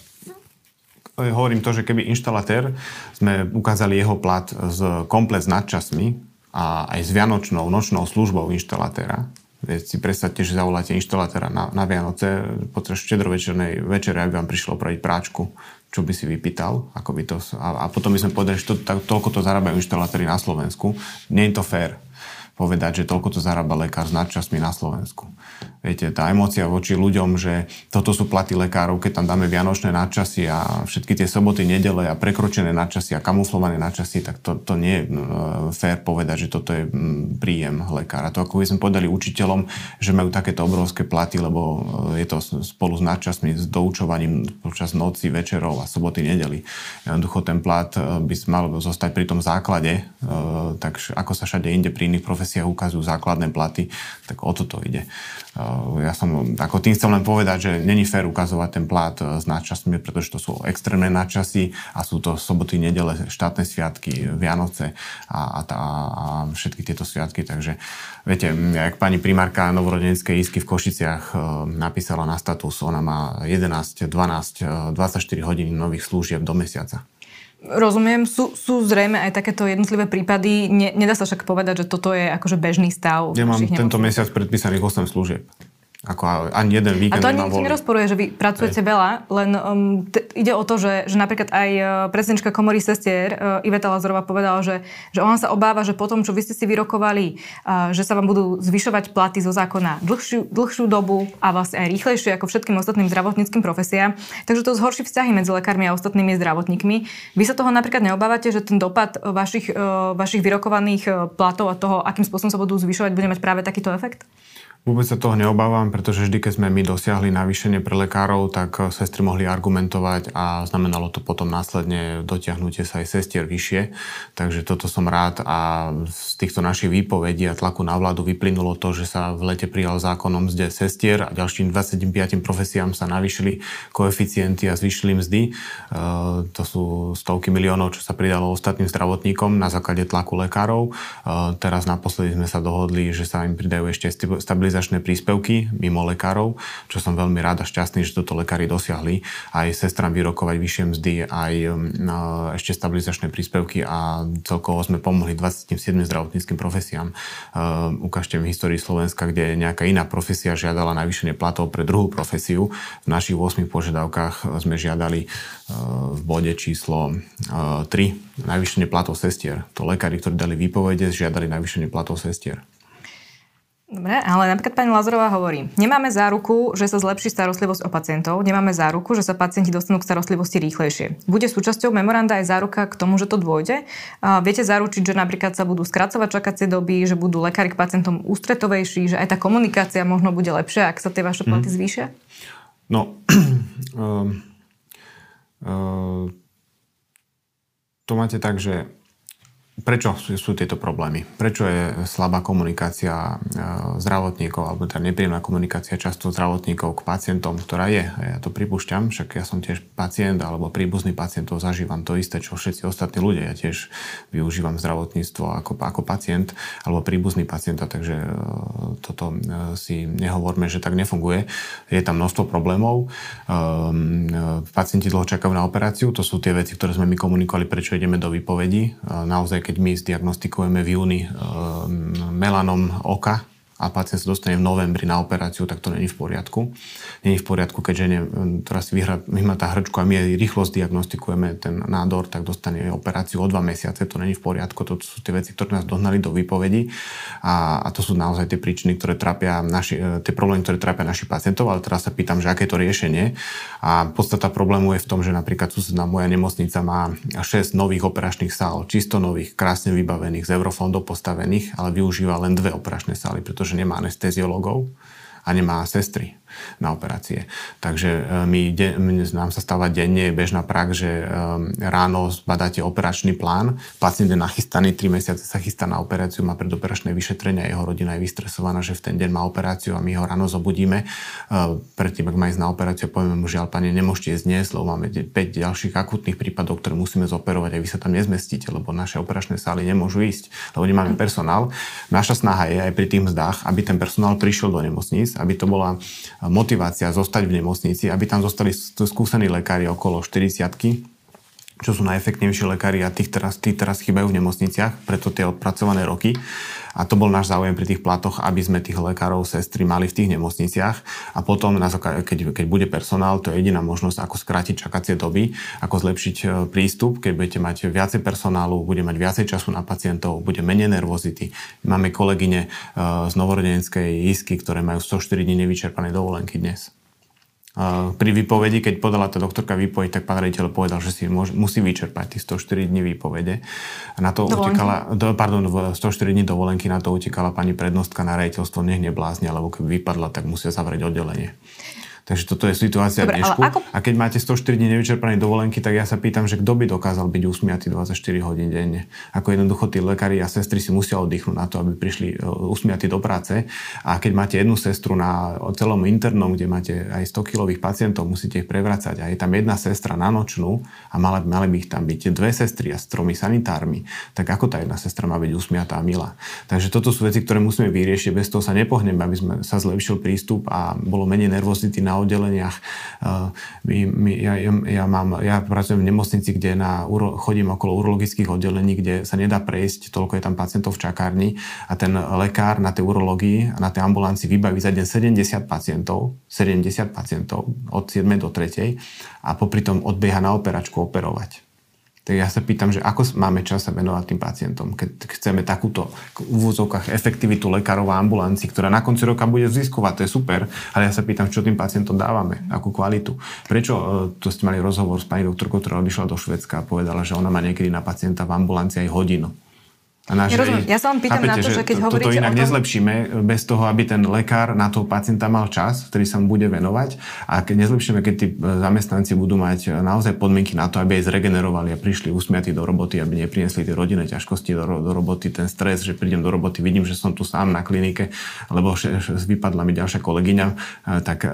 hovorím to, že keby inštalatér sme ukázali jeho plat z komplet s nadčasmi, a aj s vianočnou nočnou službou inštalatéra. Si predstavte, že zavoláte inštalatéra na, na Vianoce počas štedrovečernej večere, aby vám prišlo opraviť práčku, čo by si vypýtal, ako by to, a, a potom by sme povedali, že to, tak, toľko to zarábajú inštalatéri na Slovensku. Nie je to fér. Povedať, že toľko to zarába lekár s nadčasmi na Slovensku. Viete, tá emócia voči ľuďom, že toto sú platy lekárov, keď tam dáme vianočné nadčasy a všetky tie soboty, nedele a prekročené nadčasy a kamuflované nadčasy, tak to, to nie je fér povedať, že toto je príjem lekára. To ako by sme povedali učiteľom, že majú takéto obrovské platy, lebo e, je to spolu s nadčasmi, s doučovaním počas noci, večerov a soboty, nedeli. Jednoducho ten plat e, by mal zostať pri tom základe, e, tak ako sa všade inde pri iných profesiách ukazujú základné platy, tak o toto ide. Eh, ja som ako tým chcem len povedať, že není fér ukazovať ten plát eh, s nadčasmi, pretože to sú extrémne nadčasy a sú to soboty, nedele, štátne sviatky, Vianoce a, a, tá, a všetky tieto sviatky. Takže viete, jak pani primárka novorodeneckej isky v Košiciach eh, napísala na status, ona má 11, 12, 24 hodín nových služieb do mesiaca. Rozumiem, sú, sú zrejme aj takéto jednotlivé prípady. Ne, nedá sa však povedať, že toto je akože bežný stav. Ja mám tento mesiac predpísaných 8 služieb. Ako ani jeden víkend A to ani nerozporuje, že vy pracujete Hej. veľa, len um, t- ide o to, že, že napríklad aj uh, prezidentka komory sestier uh, Iveta Lazorová povedala, že, že ona sa obáva, že potom, čo vy ste si vyrokovali, uh, že sa vám budú zvyšovať platy zo zákona dlhšiu, dlhšiu dobu a vlastne aj rýchlejšie ako všetkým ostatným zdravotníckým profesiám, takže to zhorší vzťahy medzi lekármi a ostatnými zdravotníkmi. Vy sa toho napríklad neobávate, že ten dopad vašich, uh, vašich vyrokovaných platov a toho, akým spôsobom sa budú zvyšovať, bude mať práve takýto efekt? Vôbec sa toho neobávam, pretože vždy, keď sme my dosiahli navýšenie pre lekárov, tak eh, sestry mohli argumentovať a znamenalo to potom následne dotiahnutie sa aj sestier vyššie. Takže toto som rád a z týchto našich výpovedí a tlaku na vládu vyplynulo to, že sa v lete prijal zákonom mzde sestier a ďalším 25 profesiám sa navýšili koeficienty a zvýšili mzdy. E, to sú stovky miliónov, čo sa pridalo ostatným zdravotníkom na základe tlaku lekárov. E, teraz naposledy sme sa dohodli, že sa im pridajú ešte stabilizácie stabilizačné príspevky mimo lekárov, čo som veľmi rád a šťastný, že toto lekári dosiahli. Aj sestram vyrokovať vyššie mzdy, aj ešte stabilizačné príspevky a celkovo sme pomohli 27 zdravotníckým profesiám. Uh, ukážte mi histórii Slovenska, kde nejaká iná profesia žiadala navýšenie platov pre druhú profesiu. V našich 8 požiadavkách sme žiadali uh, v bode číslo uh, 3 navýšenie platov sestier. To lekári, ktorí dali výpovede, žiadali navýšenie platov sestier. Dobre, ale napríklad pani Lazorová hovorí, nemáme záruku, že sa zlepší starostlivosť o pacientov, nemáme záruku, že sa pacienti dostanú k starostlivosti rýchlejšie. Bude súčasťou memoranda aj záruka k tomu, že to dôjde? A viete zaručiť, že napríklad sa budú skracovať čakacie doby, že budú lekári k pacientom ústretovejší, že aj tá komunikácia možno bude lepšia, ak sa tie vaše platy mm. zvýšia? No, um, uh, to máte tak, že Prečo sú tieto problémy? Prečo je slabá komunikácia e, zdravotníkov, alebo tá nepríjemná komunikácia často zdravotníkov k pacientom, ktorá je? Ja to pripúšťam, však ja som tiež pacient alebo príbuzný pacientov, zažívam to isté, čo všetci ostatní ľudia. Ja tiež využívam zdravotníctvo ako, ako pacient alebo príbuzný pacienta, takže e, toto e, si nehovorme, že tak nefunguje. Je tam množstvo problémov. Pacienti dlho čakajú na operáciu, to sú tie veci, ktoré sme my komunikovali, prečo ideme do výpovedí. Naozaj keď my zdiagnostikujeme v júni e, melanom oka, a pacient sa dostane v novembri na operáciu, tak to není v poriadku. Není v poriadku, keď žene, ktorá si vyhra, vyhmatá hrčku a my rýchlo zdiagnostikujeme ten nádor, tak dostane operáciu o dva mesiace, to není v poriadku. To sú tie veci, ktoré nás dohnali do výpovedi a, a to sú naozaj tie príčiny, ktoré trápia naši, e, tie problémy, ktoré trápia našich pacientov, ale teraz sa pýtam, že aké je to riešenie. A podstata problému je v tom, že napríklad susedná moja nemocnica má 6 nových operačných sál, čisto nových, krásne vybavených, z eurofondov postavených, ale využíva len dve operačné sály, pretože pretože nemá anesteziologov a nemá sestry na operácie. Takže e, my, de, nám sa stáva denne bežná prax, že e, ráno zbadáte operačný plán, pacient je nachystaný, 3 mesiace sa chystá na operáciu, má predoperačné vyšetrenia, jeho rodina je vystresovaná, že v ten deň má operáciu a my ho ráno zobudíme. E, predtým, ak má ísť na operáciu, povieme mu, žiaľ, pane, nemôžete ísť dnes, lebo máme 5 ďalších akutných prípadov, ktoré musíme zoperovať a vy sa tam nezmestíte, lebo naše operačné sály nemôžu ísť, lebo nemáme personál. Naša snaha je aj pri tých mzdách, aby ten personál prišiel do nemocníc, aby to bola motivácia zostať v nemocnici, aby tam zostali skúsení lekári okolo 40 čo sú najefektívnejší lekári a tých teraz, tých teraz chýbajú v nemocniciach, preto tie odpracované roky. A to bol náš záujem pri tých platoch, aby sme tých lekárov, sestry mali v tých nemocniciach a potom, keď, keď bude personál, to je jediná možnosť, ako skrátiť čakacie doby, ako zlepšiť e, prístup, keď budete mať viacej personálu, bude mať viacej času na pacientov, bude menej nervozity. Máme kolegyne e, z novorodenskej isky, ktoré majú 104 dní nevyčerpané dovolenky dnes pri výpovedi, keď podala tá doktorka výpoveď, tak pán rejiteľ povedal, že si môž, musí vyčerpať tých 104 dní výpovede. A na to dovolenky. utekala, do, pardon, 104 dní dovolenky, na to utekala pani prednostka na rejiteľstvo, nech neblázne, lebo keby vypadla, tak musia zavrieť oddelenie. Takže toto je situácia Dobre, dnešku. Ako... A keď máte 104 dní nevyčerpané dovolenky, tak ja sa pýtam, že kto by dokázal byť usmiatý 24 hodín denne. Ako jednoducho tí lekári a sestry si musia oddychnúť na to, aby prišli e, usmiatí do práce. A keď máte jednu sestru na celom internom, kde máte aj 100 kilových pacientov, musíte ich prevracať a je tam jedna sestra na nočnú a mali, mali by ich tam byť dve sestry a s tromi sanitármi, tak ako tá jedna sestra má byť usmiatá a milá. Takže toto sú veci, ktoré musíme vyriešiť, bez toho sa nepohneme, aby sme sa zlepšil prístup a bolo menej nervozity na oddeleniach. Uh, my, my, ja, ja, mám, ja pracujem v nemocnici, kde na, chodím okolo urologických oddelení, kde sa nedá prejsť, toľko je tam pacientov v čakárni a ten lekár na tej urológii a na tej ambulancii vybaví za deň 70 pacientov, 70 pacientov od 7 do 3 a popri tom odbieha na operačku operovať tak ja sa pýtam, že ako máme čas sa venovať tým pacientom, keď chceme takúto v úvodzovkách efektivitu lekárov a ambulancií, ktorá na konci roka bude ziskovať, to je super, ale ja sa pýtam, čo tým pacientom dávame, akú kvalitu. Prečo, e, to ste mali rozhovor s pani doktorkou, ktorá odišla do Švedska a povedala, že ona má niekedy na pacienta v ambulancii aj hodinu a naš, ja, ja sa vám pýtam chápete, na to, že keď to, hovoríte Toto inak tom... nezlepšíme bez toho, aby ten lekár na toho pacienta mal čas, ktorý sa mu bude venovať. A keď nezlepšíme, keď tí e, zamestnanci budú mať e, naozaj podmienky na to, aby aj zregenerovali a prišli usmiatí do roboty, aby neprinesli tie rodinné ťažkosti do, do roboty, ten stres, že prídem do roboty, vidím, že som tu sám na klinike, lebo vypadla mi ďalšia kolegyňa, e, tak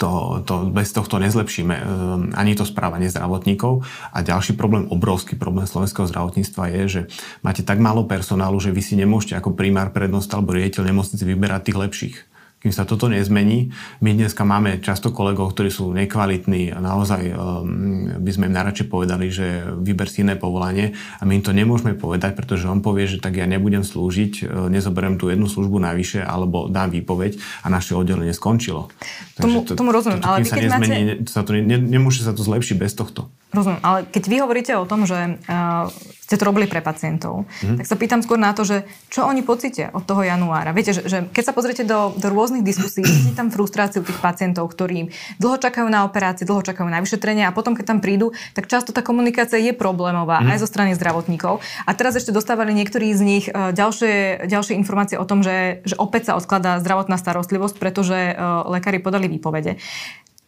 to, to, bez tohto nezlepšíme ehm, ani to správanie zdravotníkov. A ďalší problém, obrovský problém slovenského zdravotníctva je, že máte tak málo personálu, že vy si nemôžete ako primár prednost alebo riaditeľ nemocnice vyberať tých lepších kým sa toto nezmení. My dneska máme často kolegov, ktorí sú nekvalitní a naozaj um, by sme im najradšej povedali, že vyber si iné povolanie a my im to nemôžeme povedať, pretože on povie, že tak ja nebudem slúžiť, e, nezoberiem tú jednu službu navyše alebo dám výpoveď a naše oddelenie skončilo. Tomu, to, tomu rozumiem, to, ale sa nezmení, máte... sa to, ne, nemôže sa to zlepšiť bez tohto. Rozumiem, ale keď vy hovoríte o tom, že uh, ste to robili pre pacientov, mm. tak sa pýtam skôr na to, že čo oni pocítia od toho januára. Viete, že, že keď sa pozriete do, do rôznych diskusí, vidíte tam frustráciu tých pacientov, ktorí dlho čakajú na operácie, dlho čakajú na vyšetrenie a potom, keď tam prídu, tak často tá komunikácia je problémová mm. aj zo strany zdravotníkov. A teraz ešte dostávali niektorí z nich uh, ďalšie, ďalšie informácie o tom, že, že opäť sa odkladá zdravotná starostlivosť, pretože uh, lekári podali výpovede.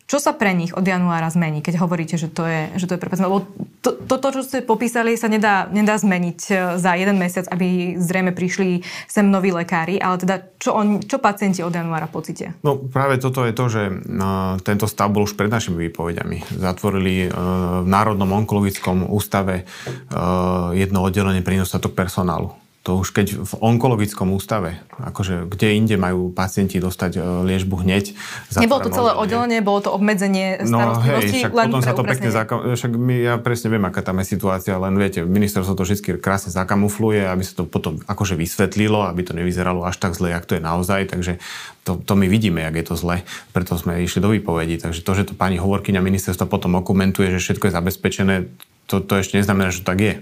Čo sa pre nich od januára zmení, keď hovoríte, že to je, že to je pre Lebo to, to, to, čo ste popísali, sa nedá, nedá zmeniť e, za jeden mesiac, aby zrejme prišli sem noví lekári, ale teda čo, on, čo pacienti od januára pocítia? No práve toto je to, že uh, tento stav bol už pred našimi výpovediami. Zatvorili uh, v Národnom onkologickom ústave uh, jedno oddelenie pre nedostatok personálu to už keď v onkologickom ústave, akože kde inde majú pacienti dostať e, liežbu hneď. Nebolo to celé oddelenie, bolo to obmedzenie no, hej, však len potom sa to pekne zakam... Však my, ja presne viem, aká tam je situácia, len viete, ministerstvo to vždy krásne zakamufluje, aby sa to potom akože vysvetlilo, aby to nevyzeralo až tak zle, jak to je naozaj, takže to, to my vidíme, jak je to zle, preto sme išli do výpovedí. Takže to, že to pani hovorkyňa ministerstva potom okomentuje, že všetko je zabezpečené, to, to ešte neznamená, že to tak je.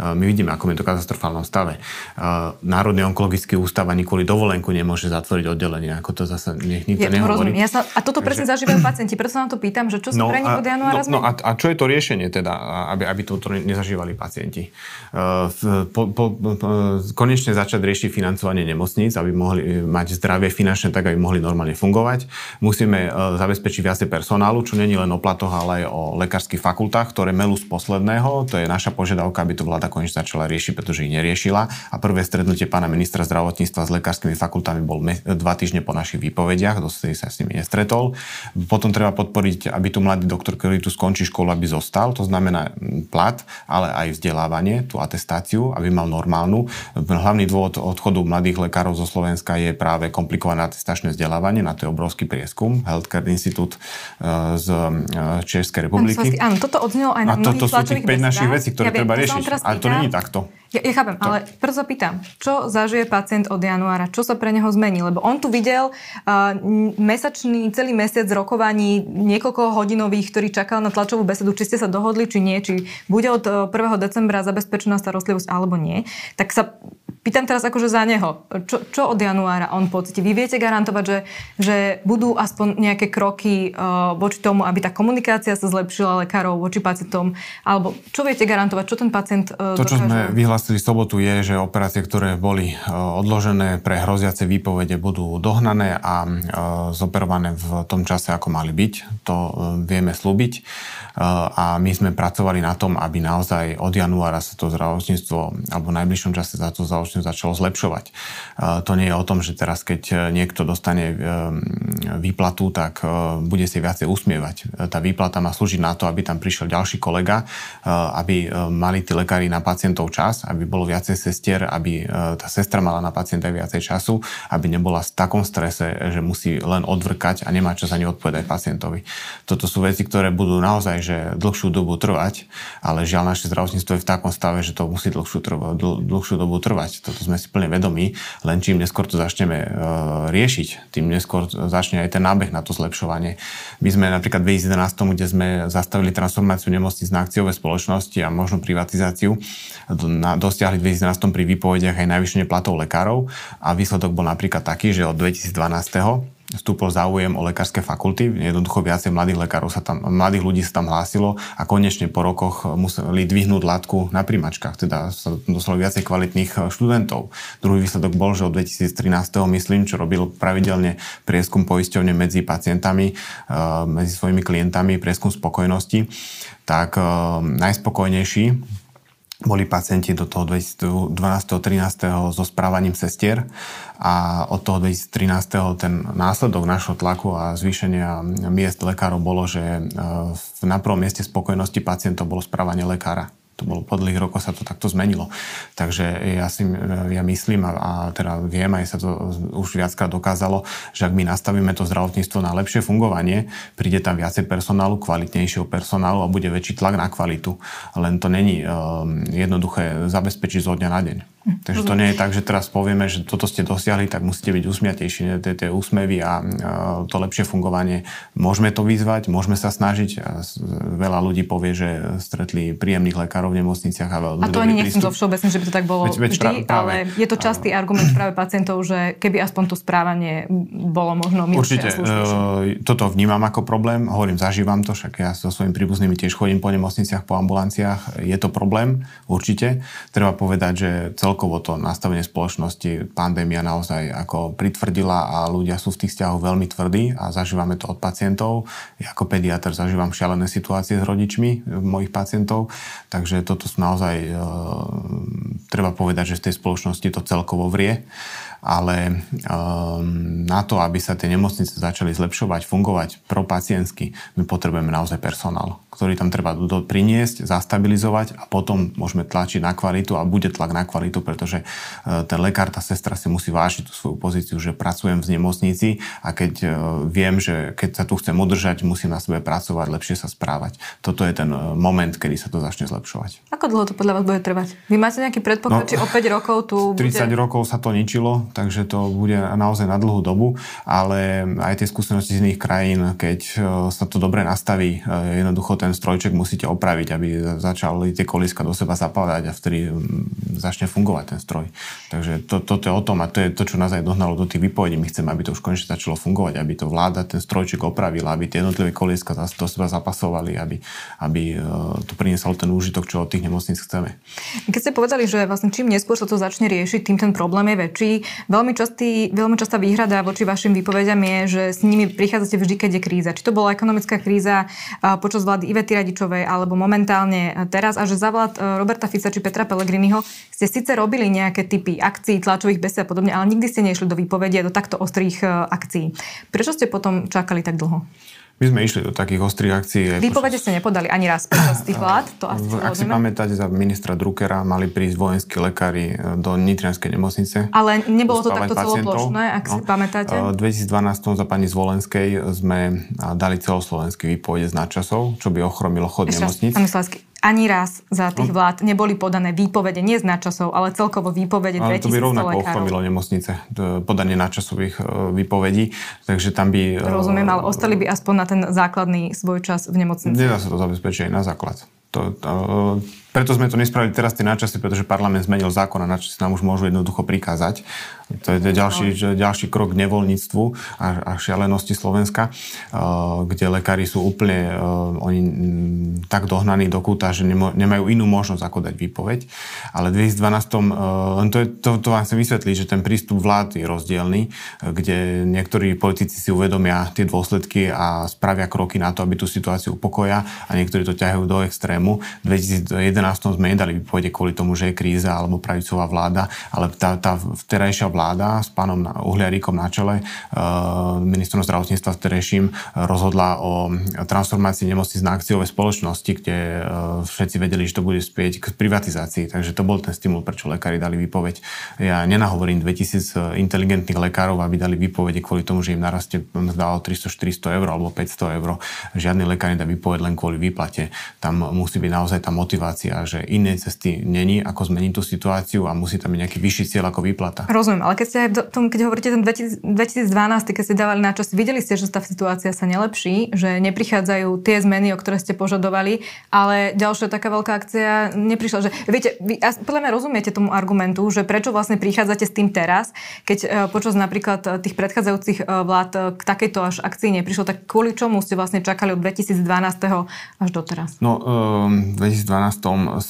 My vidíme, ako je to katastrofálnom stave. Národný onkologický ústav ani kvôli dovolenku nemôže zatvoriť oddelenie. Ako to zase nech nikto ja nehovorí. Ja sa, a toto presne Takže... zažívajú pacienti, preto sa na to pýtam, že čo no, sa pre nich od januára no, no a, a, čo je to riešenie teda, aby, aby toto nezažívali pacienti? Po, po, po, konečne začať riešiť financovanie nemocníc, aby mohli mať zdravie finančné tak, aby mohli normálne fungovať. Musíme zabezpečiť viacej personálu, čo není len o platoch, ale aj o lekárskych fakultách, ktoré melú z posledného, to je naša požiadavka, aby to vláda konečne začala riešiť, pretože ich neriešila. A prvé stretnutie pána ministra zdravotníctva s lekárskymi fakultami bol dva týždne po našich výpovediach, dosť sa s nimi nestretol. Potom treba podporiť, aby tu mladý doktor, ktorý tu skončí školu, aby zostal, to znamená plat, ale aj vzdelávanie, tú atestáciu, aby mal normálnu. Hlavný dôvod odchodu mladých lekárov zo Slovenska je práve komplikované atestačné vzdelávanie, na to je obrovský prieskum. Healthcare Institute z e, Českej republiky. Áno, toto odznelo aj na A toto sú tých 5 našich vecí, ktoré ja treba viem, riešiť. Ale to není takto. Ja, ja chápem, to... ale prv sa pýtam, čo zažije pacient od januára, čo sa pre neho zmení? Lebo on tu videl uh, mesačný, celý mesiac rokovaní niekoľko hodinových, ktorý čakal na tlačovú besedu, či ste sa dohodli, či nie, či bude od 1. E, decembra zabezpečená starostlivosť alebo nie. Tak sa Pýtam teraz akože za neho. Čo, čo od januára on pocíti? Vy viete garantovať, že, že budú aspoň nejaké kroky uh, voči tomu, aby tá komunikácia sa zlepšila lekárov voči pacientom? Alebo čo viete garantovať? Čo ten pacient uh, To, čo dokáže? sme vyhlásili sobotu, je, že operácie, ktoré boli uh, odložené pre hroziace výpovede, budú dohnané a uh, zoperované v tom čase, ako mali byť. To uh, vieme slúbiť. Uh, a my sme pracovali na tom, aby naozaj od januára sa to zdravotníctvo alebo v najbližšom čase za to zdravotníctvo začalo zlepšovať. To nie je o tom, že teraz keď niekto dostane e, výplatu, tak e, bude si viacej usmievať. Tá výplata má slúžiť na to, aby tam prišiel ďalší kolega, aby mali tí lekári na pacientov čas, aby bolo viacej sestier, aby tá sestra mala na pacienta viacej času, aby nebola v takom strese, že musí len odvrkať a nemá čas ani odpovedať pacientovi. Toto sú veci, ktoré budú naozaj že dlhšiu dobu trvať, ale žiaľ naše zdravotníctvo je v takom stave, že to musí dlhšiu, trv- dl- dlhšiu dobu trvať toto sme si plne vedomí, len čím neskôr to začneme riešiť, tým neskôr začne aj ten nábeh na to zlepšovanie. My sme napríklad v 2011, kde sme zastavili transformáciu nemocnic na akciové spoločnosti a možno privatizáciu, dosiahli v 2011 pri výpovediach aj najvyššie platov lekárov. A výsledok bol napríklad taký, že od 2012 vstúpol záujem o lekárske fakulty. Jednoducho viacej mladých lekárov sa tam, mladých ľudí sa tam hlásilo a konečne po rokoch museli dvihnúť látku na primačkách, teda sa dostalo viacej kvalitných študentov. Druhý výsledok bol, že od 2013. myslím, čo robil pravidelne prieskum poisťovne medzi pacientami, eh, medzi svojimi klientami, prieskum spokojnosti, tak eh, najspokojnejší boli pacienti do toho 2012. 13. so správaním sestier a od toho 2013. ten následok našho tlaku a zvýšenia miest lekárov bolo, že e, na prvom mieste spokojnosti pacientov bolo správanie lekára to bolo po dlhých rokoch sa to takto zmenilo. Takže ja si ja myslím a, a teda viem, aj sa to už viackrát dokázalo, že ak my nastavíme to zdravotníctvo na lepšie fungovanie, príde tam viacej personálu, kvalitnejšieho personálu a bude väčší tlak na kvalitu. Len to není um, jednoduché zabezpečiť zo dňa na deň. Takže to nie je tak, že teraz povieme, že toto ste dosiahli, tak musíte byť usmiatejší. Tie, úsmevy a to lepšie fungovanie. Môžeme to vyzvať, môžeme sa snažiť. Veľa ľudí povie, že stretli príjemných lekárov v nemocniciach a veľmi A to ani nechcem zo všeobecne, že by to tak bolo veď, veď, vždy, práve, ale je to častý argument práve pacientov, že keby aspoň to správanie bolo možno Určite. Uh, toto vnímam ako problém. Hovorím, zažívam to, však ja so svojimi príbuznými tiež chodím po nemocniciach, po ambulanciách. Je to problém, určite. Treba povedať, že cel celkovo to nastavenie spoločnosti pandémia naozaj ako pritvrdila a ľudia sú v tých vzťahoch veľmi tvrdí a zažívame to od pacientov. Ja ako pediatr zažívam šialené situácie s rodičmi mojich pacientov, takže toto sú naozaj, e, treba povedať, že v tej spoločnosti to celkovo vrie ale um, na to, aby sa tie nemocnice začali zlepšovať, fungovať propacientsky, my potrebujeme naozaj personál, ktorý tam treba do, priniesť, zastabilizovať a potom môžeme tlačiť na kvalitu a bude tlak na kvalitu, pretože uh, ten lekár, tá sestra si musí vážiť tú svoju pozíciu, že pracujem v nemocnici a keď uh, viem, že keď sa tu chcem udržať, musím na sebe pracovať, lepšie sa správať. Toto je ten uh, moment, kedy sa to začne zlepšovať. Ako dlho to podľa vás bude trvať? Vy máte nejaký predpoklad, no, či o 5 rokov tu 30 bude... rokov sa to ničilo, takže to bude naozaj na dlhú dobu, ale aj tie skúsenosti z iných krajín, keď e, sa to dobre nastaví, e, jednoducho ten strojček musíte opraviť, aby začali tie koliska do seba zapadať a vtedy začne fungovať ten stroj. Takže to, toto je o tom a to je to, čo nás aj dohnalo do tých výpovedí. My chceme, aby to už konečne začalo fungovať, aby to vláda ten strojček opravila, aby tie jednotlivé koliska do seba zapasovali, aby, aby e, to prinieslo ten úžitok, čo od tých nemocníc chceme. Keď ste povedali, že vlastne čím neskôr sa to začne riešiť, tým ten problém je väčší, Veľmi, častý, veľmi častá výhrada voči vašim výpovediam je, že s nimi prichádzate vždy, keď je kríza. Či to bola ekonomická kríza počas vlády Ivety Radičovej alebo momentálne teraz a že za vlád Roberta Fica či Petra Pellegriniho ste síce robili nejaké typy akcií, tlačových besied a podobne, ale nikdy ste nešli do výpovedia do takto ostrých akcií. Prečo ste potom čakali tak dlho? My sme išli do takých ostrých akcií. Výpovede ste nepodali ani raz počas tých vlád? To asi Ak si pamätáte, za ministra Druckera mali prísť vojenskí lekári e, do Nitrianskej nemocnice. Ale nebolo to takto celoplošné, ak no. si pamätáte? V 2012 za pani Zvolenskej sme dali celoslovenský výpovede z nadčasov, čo by ochromilo chod nemocnic ani raz za tých no. vlád neboli podané výpovede, nie z nadčasov, ale celkovo výpovede ale 2000 to by rovnako ochromilo nemocnice, podanie nadčasových e, výpovedí, takže tam by... Rozumiem, ale ostali by aspoň na ten základný svoj čas v nemocnici. Nedá sa to zabezpečiť aj na základ. To, to, preto sme to nespravili teraz tie načasy, pretože parlament zmenil zákon a načasy nám už môžu jednoducho prikázať. To je ďalší, no. ďalší krok k nevoľníctvu a, a šialenosti Slovenska, uh, kde lekári sú úplne uh, oni tak dohnaní do kúta, že nemajú inú možnosť ako dať výpoveď. Ale v 2012, uh, to, je, to, to vám chcem vysvetliť, že ten prístup vlád je rozdielný, kde niektorí politici si uvedomia tie dôsledky a spravia kroky na to, aby tú situáciu upokoja a niektorí to ťahajú do extrému. V 2011 2011 sme nedali vypovede kvôli tomu, že je kríza alebo pravicová vláda, ale tá, tá vterajšia vláda s pánom Uhliaríkom na čele, uh, ministrom zdravotníctva vterejším, rozhodla o transformácii nemocnic na akciové spoločnosti, kde uh, všetci vedeli, že to bude spieť k privatizácii. Takže to bol ten stimul, prečo lekári dali výpoveď. Ja nenahovorím 2000 inteligentných lekárov, aby dali výpovede kvôli tomu, že im narastie mzda o 300-400 eur alebo 500 eur. Žiadny lekár nedá výpoveď len kvôli výplate. Tam musí byť naozaj tá motivácia že inej cesty není, ako zmeniť tú situáciu a musí tam byť nejaký vyšší cieľ ako výplata. Rozumiem, ale keď ste aj v tom, keď hovoríte ten 2012, keď ste dávali na čas, videli ste, že tá situácia sa nelepší, že neprichádzajú tie zmeny, o ktoré ste požadovali, ale ďalšia taká veľká akcia neprišla. Že, viete, vy podľa mňa rozumiete tomu argumentu, že prečo vlastne prichádzate s tým teraz, keď e, počas napríklad e, tých predchádzajúcich e, vlád k takejto až akcii neprišlo, tak kvôli čomu ste vlastne čakali od 2012. až doteraz? No, um, 2012 potom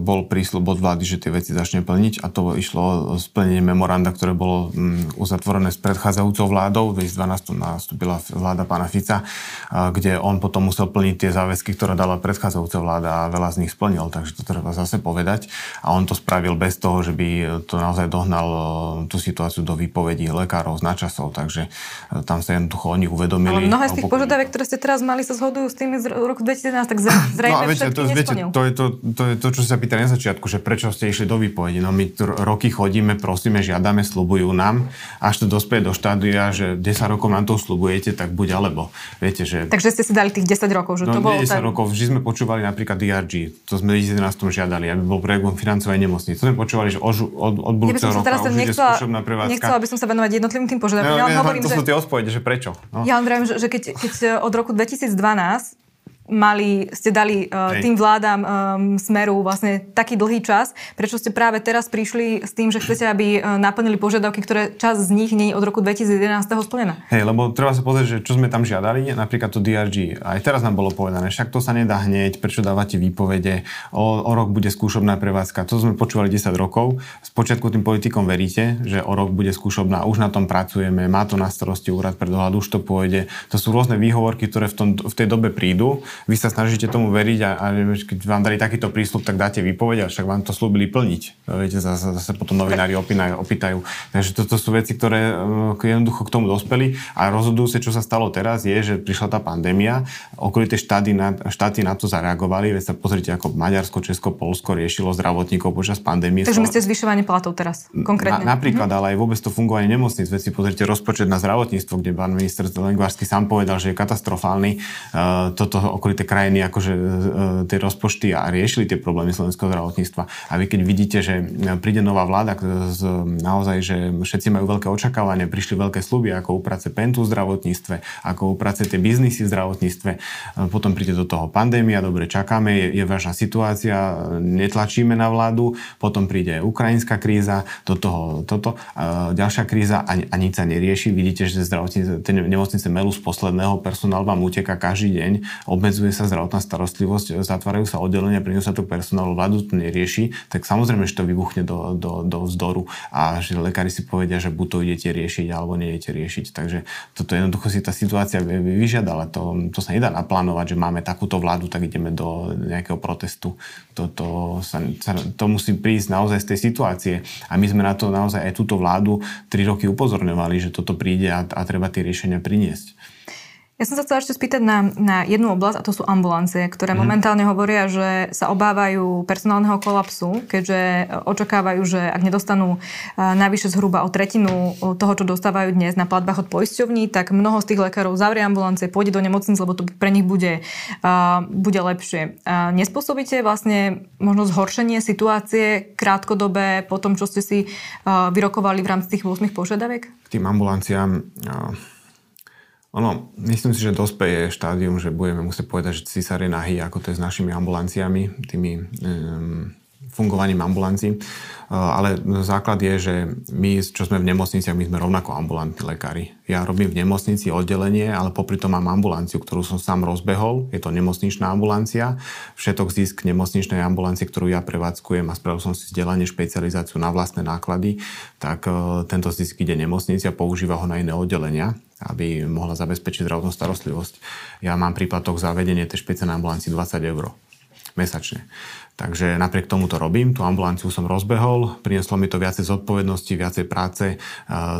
bol prísľub od vlády, že tie veci začne plniť a to išlo splnenie memoranda, ktoré bolo mm, uzatvorené s predchádzajúcou vládou. V 2012 nastúpila vláda pána Fica, kde on potom musel plniť tie záväzky, ktoré dala predchádzajúca vláda a veľa z nich splnil, takže to treba zase povedať. A on to spravil bez toho, že by to naozaj dohnal tú situáciu do výpovedí lekárov z načasov, takže e, tam sa jednoducho oni uvedomili. Ale mnohé z tých požiadaviek, ktoré ste teraz mali, sa zhodujú s tými z roku 2011, tak zrejme no, viete, to, viete, to, je to, to je to, čo sa pýta na začiatku, že prečo ste išli do výpovede. No my roky chodíme, prosíme, žiadame, slubujú nám, až to dospieje do štádia, že 10 rokov nám to slubujete, tak buď alebo. Viete, že... Takže ste si dali tých 10 rokov, že no, to bolo... 10 ten... rokov, vždy sme počúvali napríklad DRG, to sme v 2011 žiadali, aby bol projekt financovania nemocnic. To sme počúvali, že od, od, od budúceho roka teraz už nechcela. Nechcela by som sa venovať jednotlivým tým požiadavkom. No, ja, hovorím, to že... sú tie odpovede, že prečo. No. Ja vám že, že keď, keď od roku 2012 mali, ste dali uh, tým vládam um, smeru vlastne taký dlhý čas. Prečo ste práve teraz prišli s tým, že chcete, aby uh, naplnili požiadavky, ktoré čas z nich nie je od roku 2011 splnená? Hej, lebo treba sa pozrieť, že čo sme tam žiadali, napríklad to DRG. Aj teraz nám bolo povedané, však to sa nedá hneď, prečo dávate výpovede, o, o rok bude skúšobná prevádzka. To sme počúvali 10 rokov. Spočiatku tým politikom veríte, že o rok bude skúšobná, už na tom pracujeme, má to na starosti úrad pre dohľad, už to pôjde. To sú rôzne výhovorky, ktoré v, tom, v tej dobe prídu vy sa snažíte tomu veriť a, a keď vám dali takýto prísľub, tak dáte výpoveď a však vám to slúbili plniť. Viete, zase, zase potom novinári opýtajú, opýtajú. Takže toto sú veci, ktoré e, jednoducho k tomu dospeli a rozhodujú sa, čo sa stalo teraz, je, že prišla tá pandémia, okolité štáty na, štáty na to zareagovali, veď sa pozrite, ako Maďarsko, Česko, Polsko riešilo zdravotníkov počas pandémie. Takže myslíte zvyšovanie platov teraz konkrétne? Na, napríklad, mm-hmm. ale aj vôbec to fungovanie nemocníc. Veď si pozrite rozpočet na zdravotníctvo, kde pán minister Lengvarsky sám povedal, že je katastrofálny. Uh, toto okolité krajiny akože e, tie rozpočty a riešili tie problémy slovenského zdravotníctva. A vy keď vidíte, že príde nová vláda, z, naozaj, že všetci majú veľké očakávania, prišli veľké sluby, ako uprace pentu v zdravotníctve, ako uprace tie biznisy v zdravotníctve, e, potom príde do toho pandémia, dobre čakáme, je, je vážna situácia, netlačíme na vládu, potom príde ukrajinská kríza, do toho toto, a ďalšia kríza a, a nič sa nerieši. Vidíte, že zdravotníctve, tie nemocnice melú z posledného, personál vám uteka každý deň, obmedzujú obmedzuje sa zdravotná starostlivosť, zatvárajú sa oddelenia, pre sa to personálu, vládu to nerieši, tak samozrejme, že to vybuchne do, do, do vzdoru a že lekári si povedia, že buď to idete riešiť alebo neidete riešiť. Takže toto jednoducho si tá situácia vyžiadala. To, to sa nedá naplánovať, že máme takúto vládu, tak ideme do nejakého protestu. Toto sa, to musí prísť naozaj z tej situácie. A my sme na to naozaj aj túto vládu tri roky upozorňovali, že toto príde a, a treba tie riešenia priniesť. Ja som sa chcela ešte spýtať na, na jednu oblasť, a to sú ambulancie, ktoré mm. momentálne hovoria, že sa obávajú personálneho kolapsu, keďže očakávajú, že ak nedostanú navyše zhruba o tretinu toho, čo dostávajú dnes na platbách od poisťovní, tak mnoho z tých lekárov zavrie ambulancie, pôjde do nemocnic, lebo to pre nich bude, bude lepšie. Nespôsobíte vlastne možno zhoršenie situácie krátkodobé po tom, čo ste si vyrokovali v rámci tých 8 požiadaviek? K tým ambulanciám ono, myslím si, že dospeje štádium, že budeme musieť povedať, že císar je nahý, ako to je s našimi ambulanciami, tými um, fungovaním ambulancií. Uh, ale základ je, že my, čo sme v nemocniciach, my sme rovnako ambulantní lekári. Ja robím v nemocnici oddelenie, ale popri tom mám ambulanciu, ktorú som sám rozbehol. Je to nemocničná ambulancia. Všetok zisk nemocničnej ambulancie, ktorú ja prevádzkujem a spravil som si vzdelanie, špecializáciu na vlastné náklady, tak uh, tento zisk ide nemocnici a používa ho na iné oddelenia aby mohla zabezpečiť zdravotnú starostlivosť. Ja mám príplatok za vedenie tej špeciálnej ambulancii 20 eur mesačne. Takže napriek tomu to robím, tú ambulanciu som rozbehol, prinieslo mi to viacej zodpovednosti, viacej práce,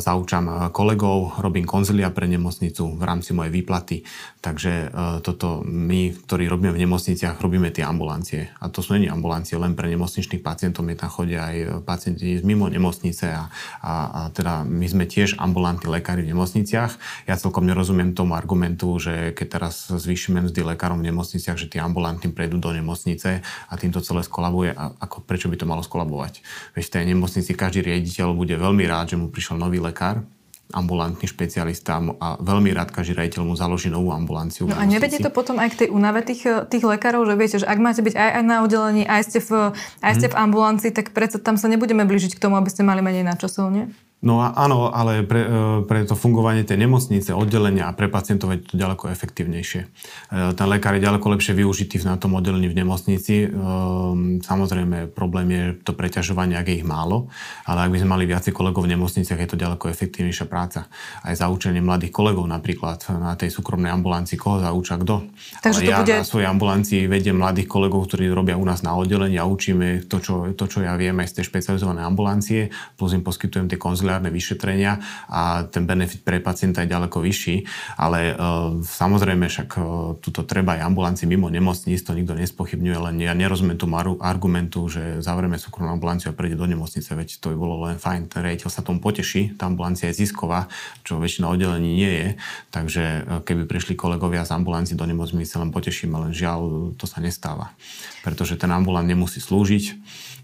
zaučam kolegov, robím konzilia pre nemocnicu v rámci mojej výplaty. Takže toto my, ktorí robíme v nemocniciach, robíme tie ambulancie. A to sú nie ambulancie len pre nemocničných pacientov, my tam chodia aj pacienti z mimo nemocnice a, a, a teda my sme tiež ambulantní lekári v nemocniciach. Ja celkom nerozumiem tomu argumentu, že keď teraz zvýšime mzdy lekárom v nemocniciach, že tí ambulantní prejdú do nemocnice a týmto celé skolabuje a ako, prečo by to malo skolabovať. Veď v tej nemocnici každý riaditeľ bude veľmi rád, že mu prišiel nový lekár, ambulantný špecialista a veľmi rád každý riaditeľ mu založí novú ambulanciu. No a nevedie to potom aj k tej únave tých, tých lekárov, že viete, že ak máte byť aj, aj na oddelení, aj ste, v, aj ste hmm. v ambulancii, tak predsa tam sa nebudeme blížiť k tomu, aby ste mali menej na časov, nie? No a áno, ale pre, e, pre to fungovanie tej nemocnice, oddelenia a pre pacientov je to ďaleko efektívnejšie. E, ten lekár je ďaleko lepšie využitý na tom oddelení v nemocnici. E, samozrejme, problém je to preťažovanie, ak je ich málo, ale ak by sme mali viacej kolegov v nemocniciach, je to ďaleko efektívnejšia práca. Aj zaučenie mladých kolegov napríklad na tej súkromnej ambulancii, koho zauča kto. Takže ale ja bude... na svojej ambulancii vediem mladých kolegov, ktorí robia u nás na oddelení a učíme to, čo, to, čo ja viem aj z tej špecializovanej ambulancie, plus im poskytujem tie konzultácie molekulárne vyšetrenia a ten benefit pre pacienta je ďaleko vyšší, ale e, samozrejme však e, tuto treba aj ambulanci mimo nemocníc, to nikto nespochybňuje, len ja nerozumiem tomu argumentu, že zavrieme súkromnú ambulanciu a prejde do nemocnice, veď to by bolo len fajn, ten rejiteľ sa tomu poteší, tá ambulancia je zisková, čo väčšina oddelení nie je, takže e, keby prišli kolegovia z ambulancii do nemocnice, len potešíme, len žiaľ, to sa nestáva, pretože ten ambulant nemusí slúžiť,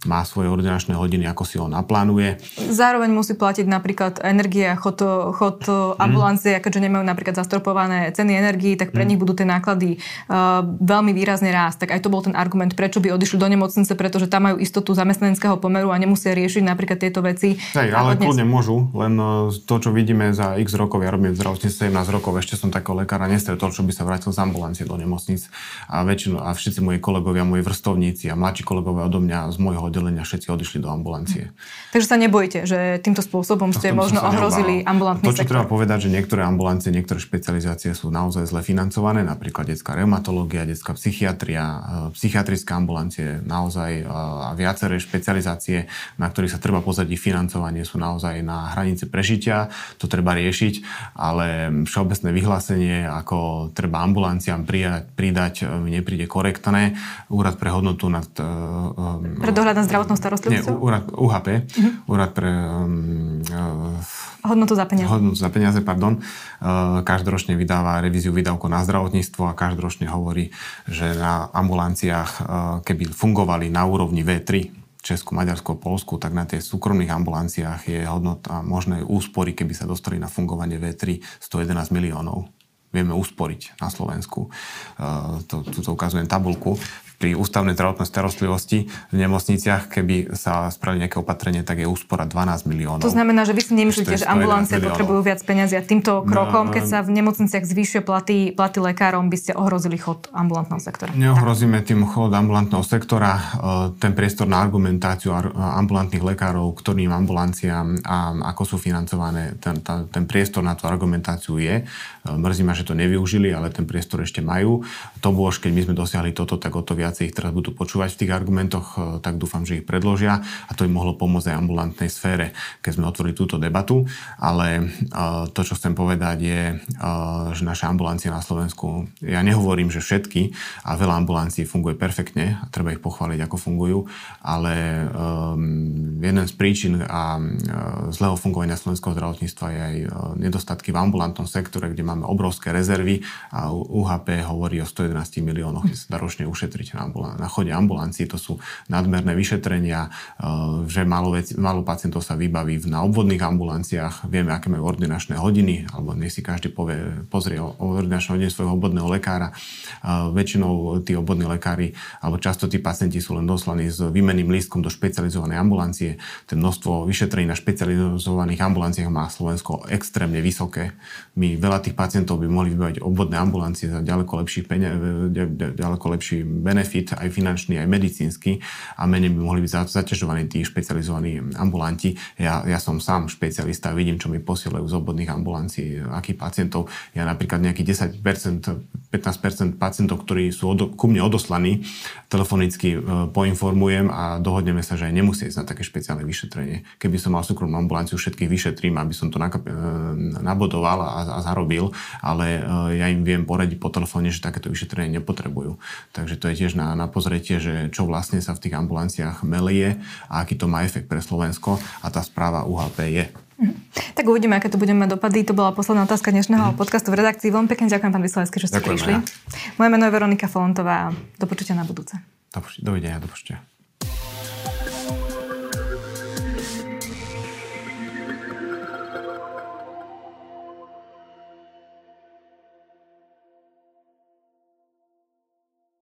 má svoje ordinačné hodiny, ako si ho naplánuje. Zároveň musí platiť napríklad energia, chod, chod mm. ambulancie, keďže nemajú napríklad zastropované ceny energii, tak pre mm. nich budú tie náklady uh, veľmi výrazne rásť. Tak aj to bol ten argument, prečo by odišli do nemocnice, pretože tam majú istotu zamestnaneckého pomeru a nemusia riešiť napríklad tieto veci. Hej, ale dnes... kľudne môžu, len e, to, čo vidíme za x rokov, ja robím v zdravotníctve 17 rokov, ešte som takého lekára nestretol, čo by sa vrátil z ambulancie do nemocnic. A, väčšinu, a všetci moji kolegovia, moji vrstovníci a mladší kolegovia odo mňa z môjho oddelenia všetci odišli do ambulancie. Takže sa nebojíte, že týmto spôsobom ste možno ohrozili ambulantný To, čo sektor. treba povedať, že niektoré ambulancie, niektoré špecializácie sú naozaj zle financované, napríklad detská reumatológia, detská psychiatria, e, psychiatrické ambulancie, naozaj e, a viaceré špecializácie, na ktorých sa treba pozrieť ich financovanie, sú naozaj na hranici prežitia. To treba riešiť, ale všeobecné vyhlásenie, ako treba ambulanciám pridať, pridať mi nepríde korektné. Úrad pre hodnotu nad... Pre dohľad nad zdravotnou starostlivosťou? Nie, úrad, UHP, uh-huh. Úrad pre um, uh, hodnotu za peniaze. Hodnotu za peniaze, pardon. Uh, každoročne vydáva revíziu výdavkov na zdravotníctvo a každoročne hovorí, že na ambulanciách, uh, keby fungovali na úrovni V3, Česku, Maďarsku, Polsku, tak na tie súkromných ambulanciách je hodnota možné úspory, keby sa dostali na fungovanie V3 111 miliónov vieme usporiť na Slovensku. Uh, to, tuto ukazujem tabulku. Pri ústavnej zdravotnej starostlivosti v nemocniciach, keby sa spravili nejaké opatrenie, tak je úspora 12 miliónov. To znamená, že vy si nemyslíte, že ambulancie potrebujú viac peniazy a týmto no, krokom, no, keď sa v nemocniciach zvýšia platy, platy lekárom, by ste ohrozili chod ambulantného sektora? Neohrozíme tým chod ambulantného sektora. E, ten priestor na argumentáciu ambulantných lekárov, ktorým ambulanciám a ako sú financované, ten, ten priestor na tú argumentáciu je. E, mrzí ma, že to nevyužili, ale ten priestor ešte majú. To bolo, keď my sme dosiahli toto, tak o to viacej ich teraz budú počúvať v tých argumentoch, e, tak dúfam, že ich predložia a to im mohlo pomôcť aj ambulantnej sfére, keď sme otvorili túto debatu. Ale e, to, čo chcem povedať, je, e, že naše ambulancie na Slovensku, ja nehovorím, že všetky, a veľa ambulancií funguje perfektne a treba ich pochváliť, ako fungujú, ale jeden z príčin a zlého fungovania slovenského zdravotníctva je aj nedostatky v ambulantnom sektore, kde máme obrovské rezervy a UHP hovorí o 111 miliónoch, kde sa ročne ušetriť na, ambulán- na chode ambulancií. To sú nadmerné vyšetrenia, e, že málo, vec, málo pacientov sa vybaví na obvodných ambulanciách. Vieme, aké majú ordinačné hodiny, alebo nech si každý povie, pozrie ordinačné hodiny svojho obvodného lekára. E, väčšinou tí obvodní lekári, alebo často tí pacienti sú len doslaní s výmenným lístkom do špecializovanej ambulancie. Ten množstvo vyšetrení na špecializovaných ambulanciách má Slovensko extrémne vysoké. My veľa tých pacientov by mohli vybaviť obvodné ambulancie za ďaleko lepší, penia- ďaleko lepší benefit, aj finančný, aj medicínsky a menej by mohli byť zaťažovaní tí špecializovaní ambulanti. Ja, ja som sám špecialista, vidím, čo mi posielajú z obvodných ambulancií, akých pacientov. Ja napríklad nejakých 10%, 15% pacientov, ktorí sú od, ku mne odoslaní, telefonicky e, poinformujem a dohodneme sa, že aj nemusí ísť na také špeciálne vyšetrenie. Keby som mal súkromnú ambulanciu, všetkých vyšetrím, aby som to nakap- e, nabodoval a, a zarobil, ale e, ja im viem poradiť po telefóne, že takéto vyšetrenie nepotrebujú. Takže to je tiež na, na pozretie, že čo vlastne sa v tých ambulanciách melie a aký to má efekt pre Slovensko a tá správa UHP je. Mhm. Tak uvidíme, aké to budeme mať dopady. To bola posledná otázka dnešného mm. podcastu v redakcii. Veľmi pekne ďakujem, pán Vyslovenský, že ste Ďakujem prišli. Ja. Moje meno je Veronika Folontová. Do počutia na budúce. Dovidenia, do počutia.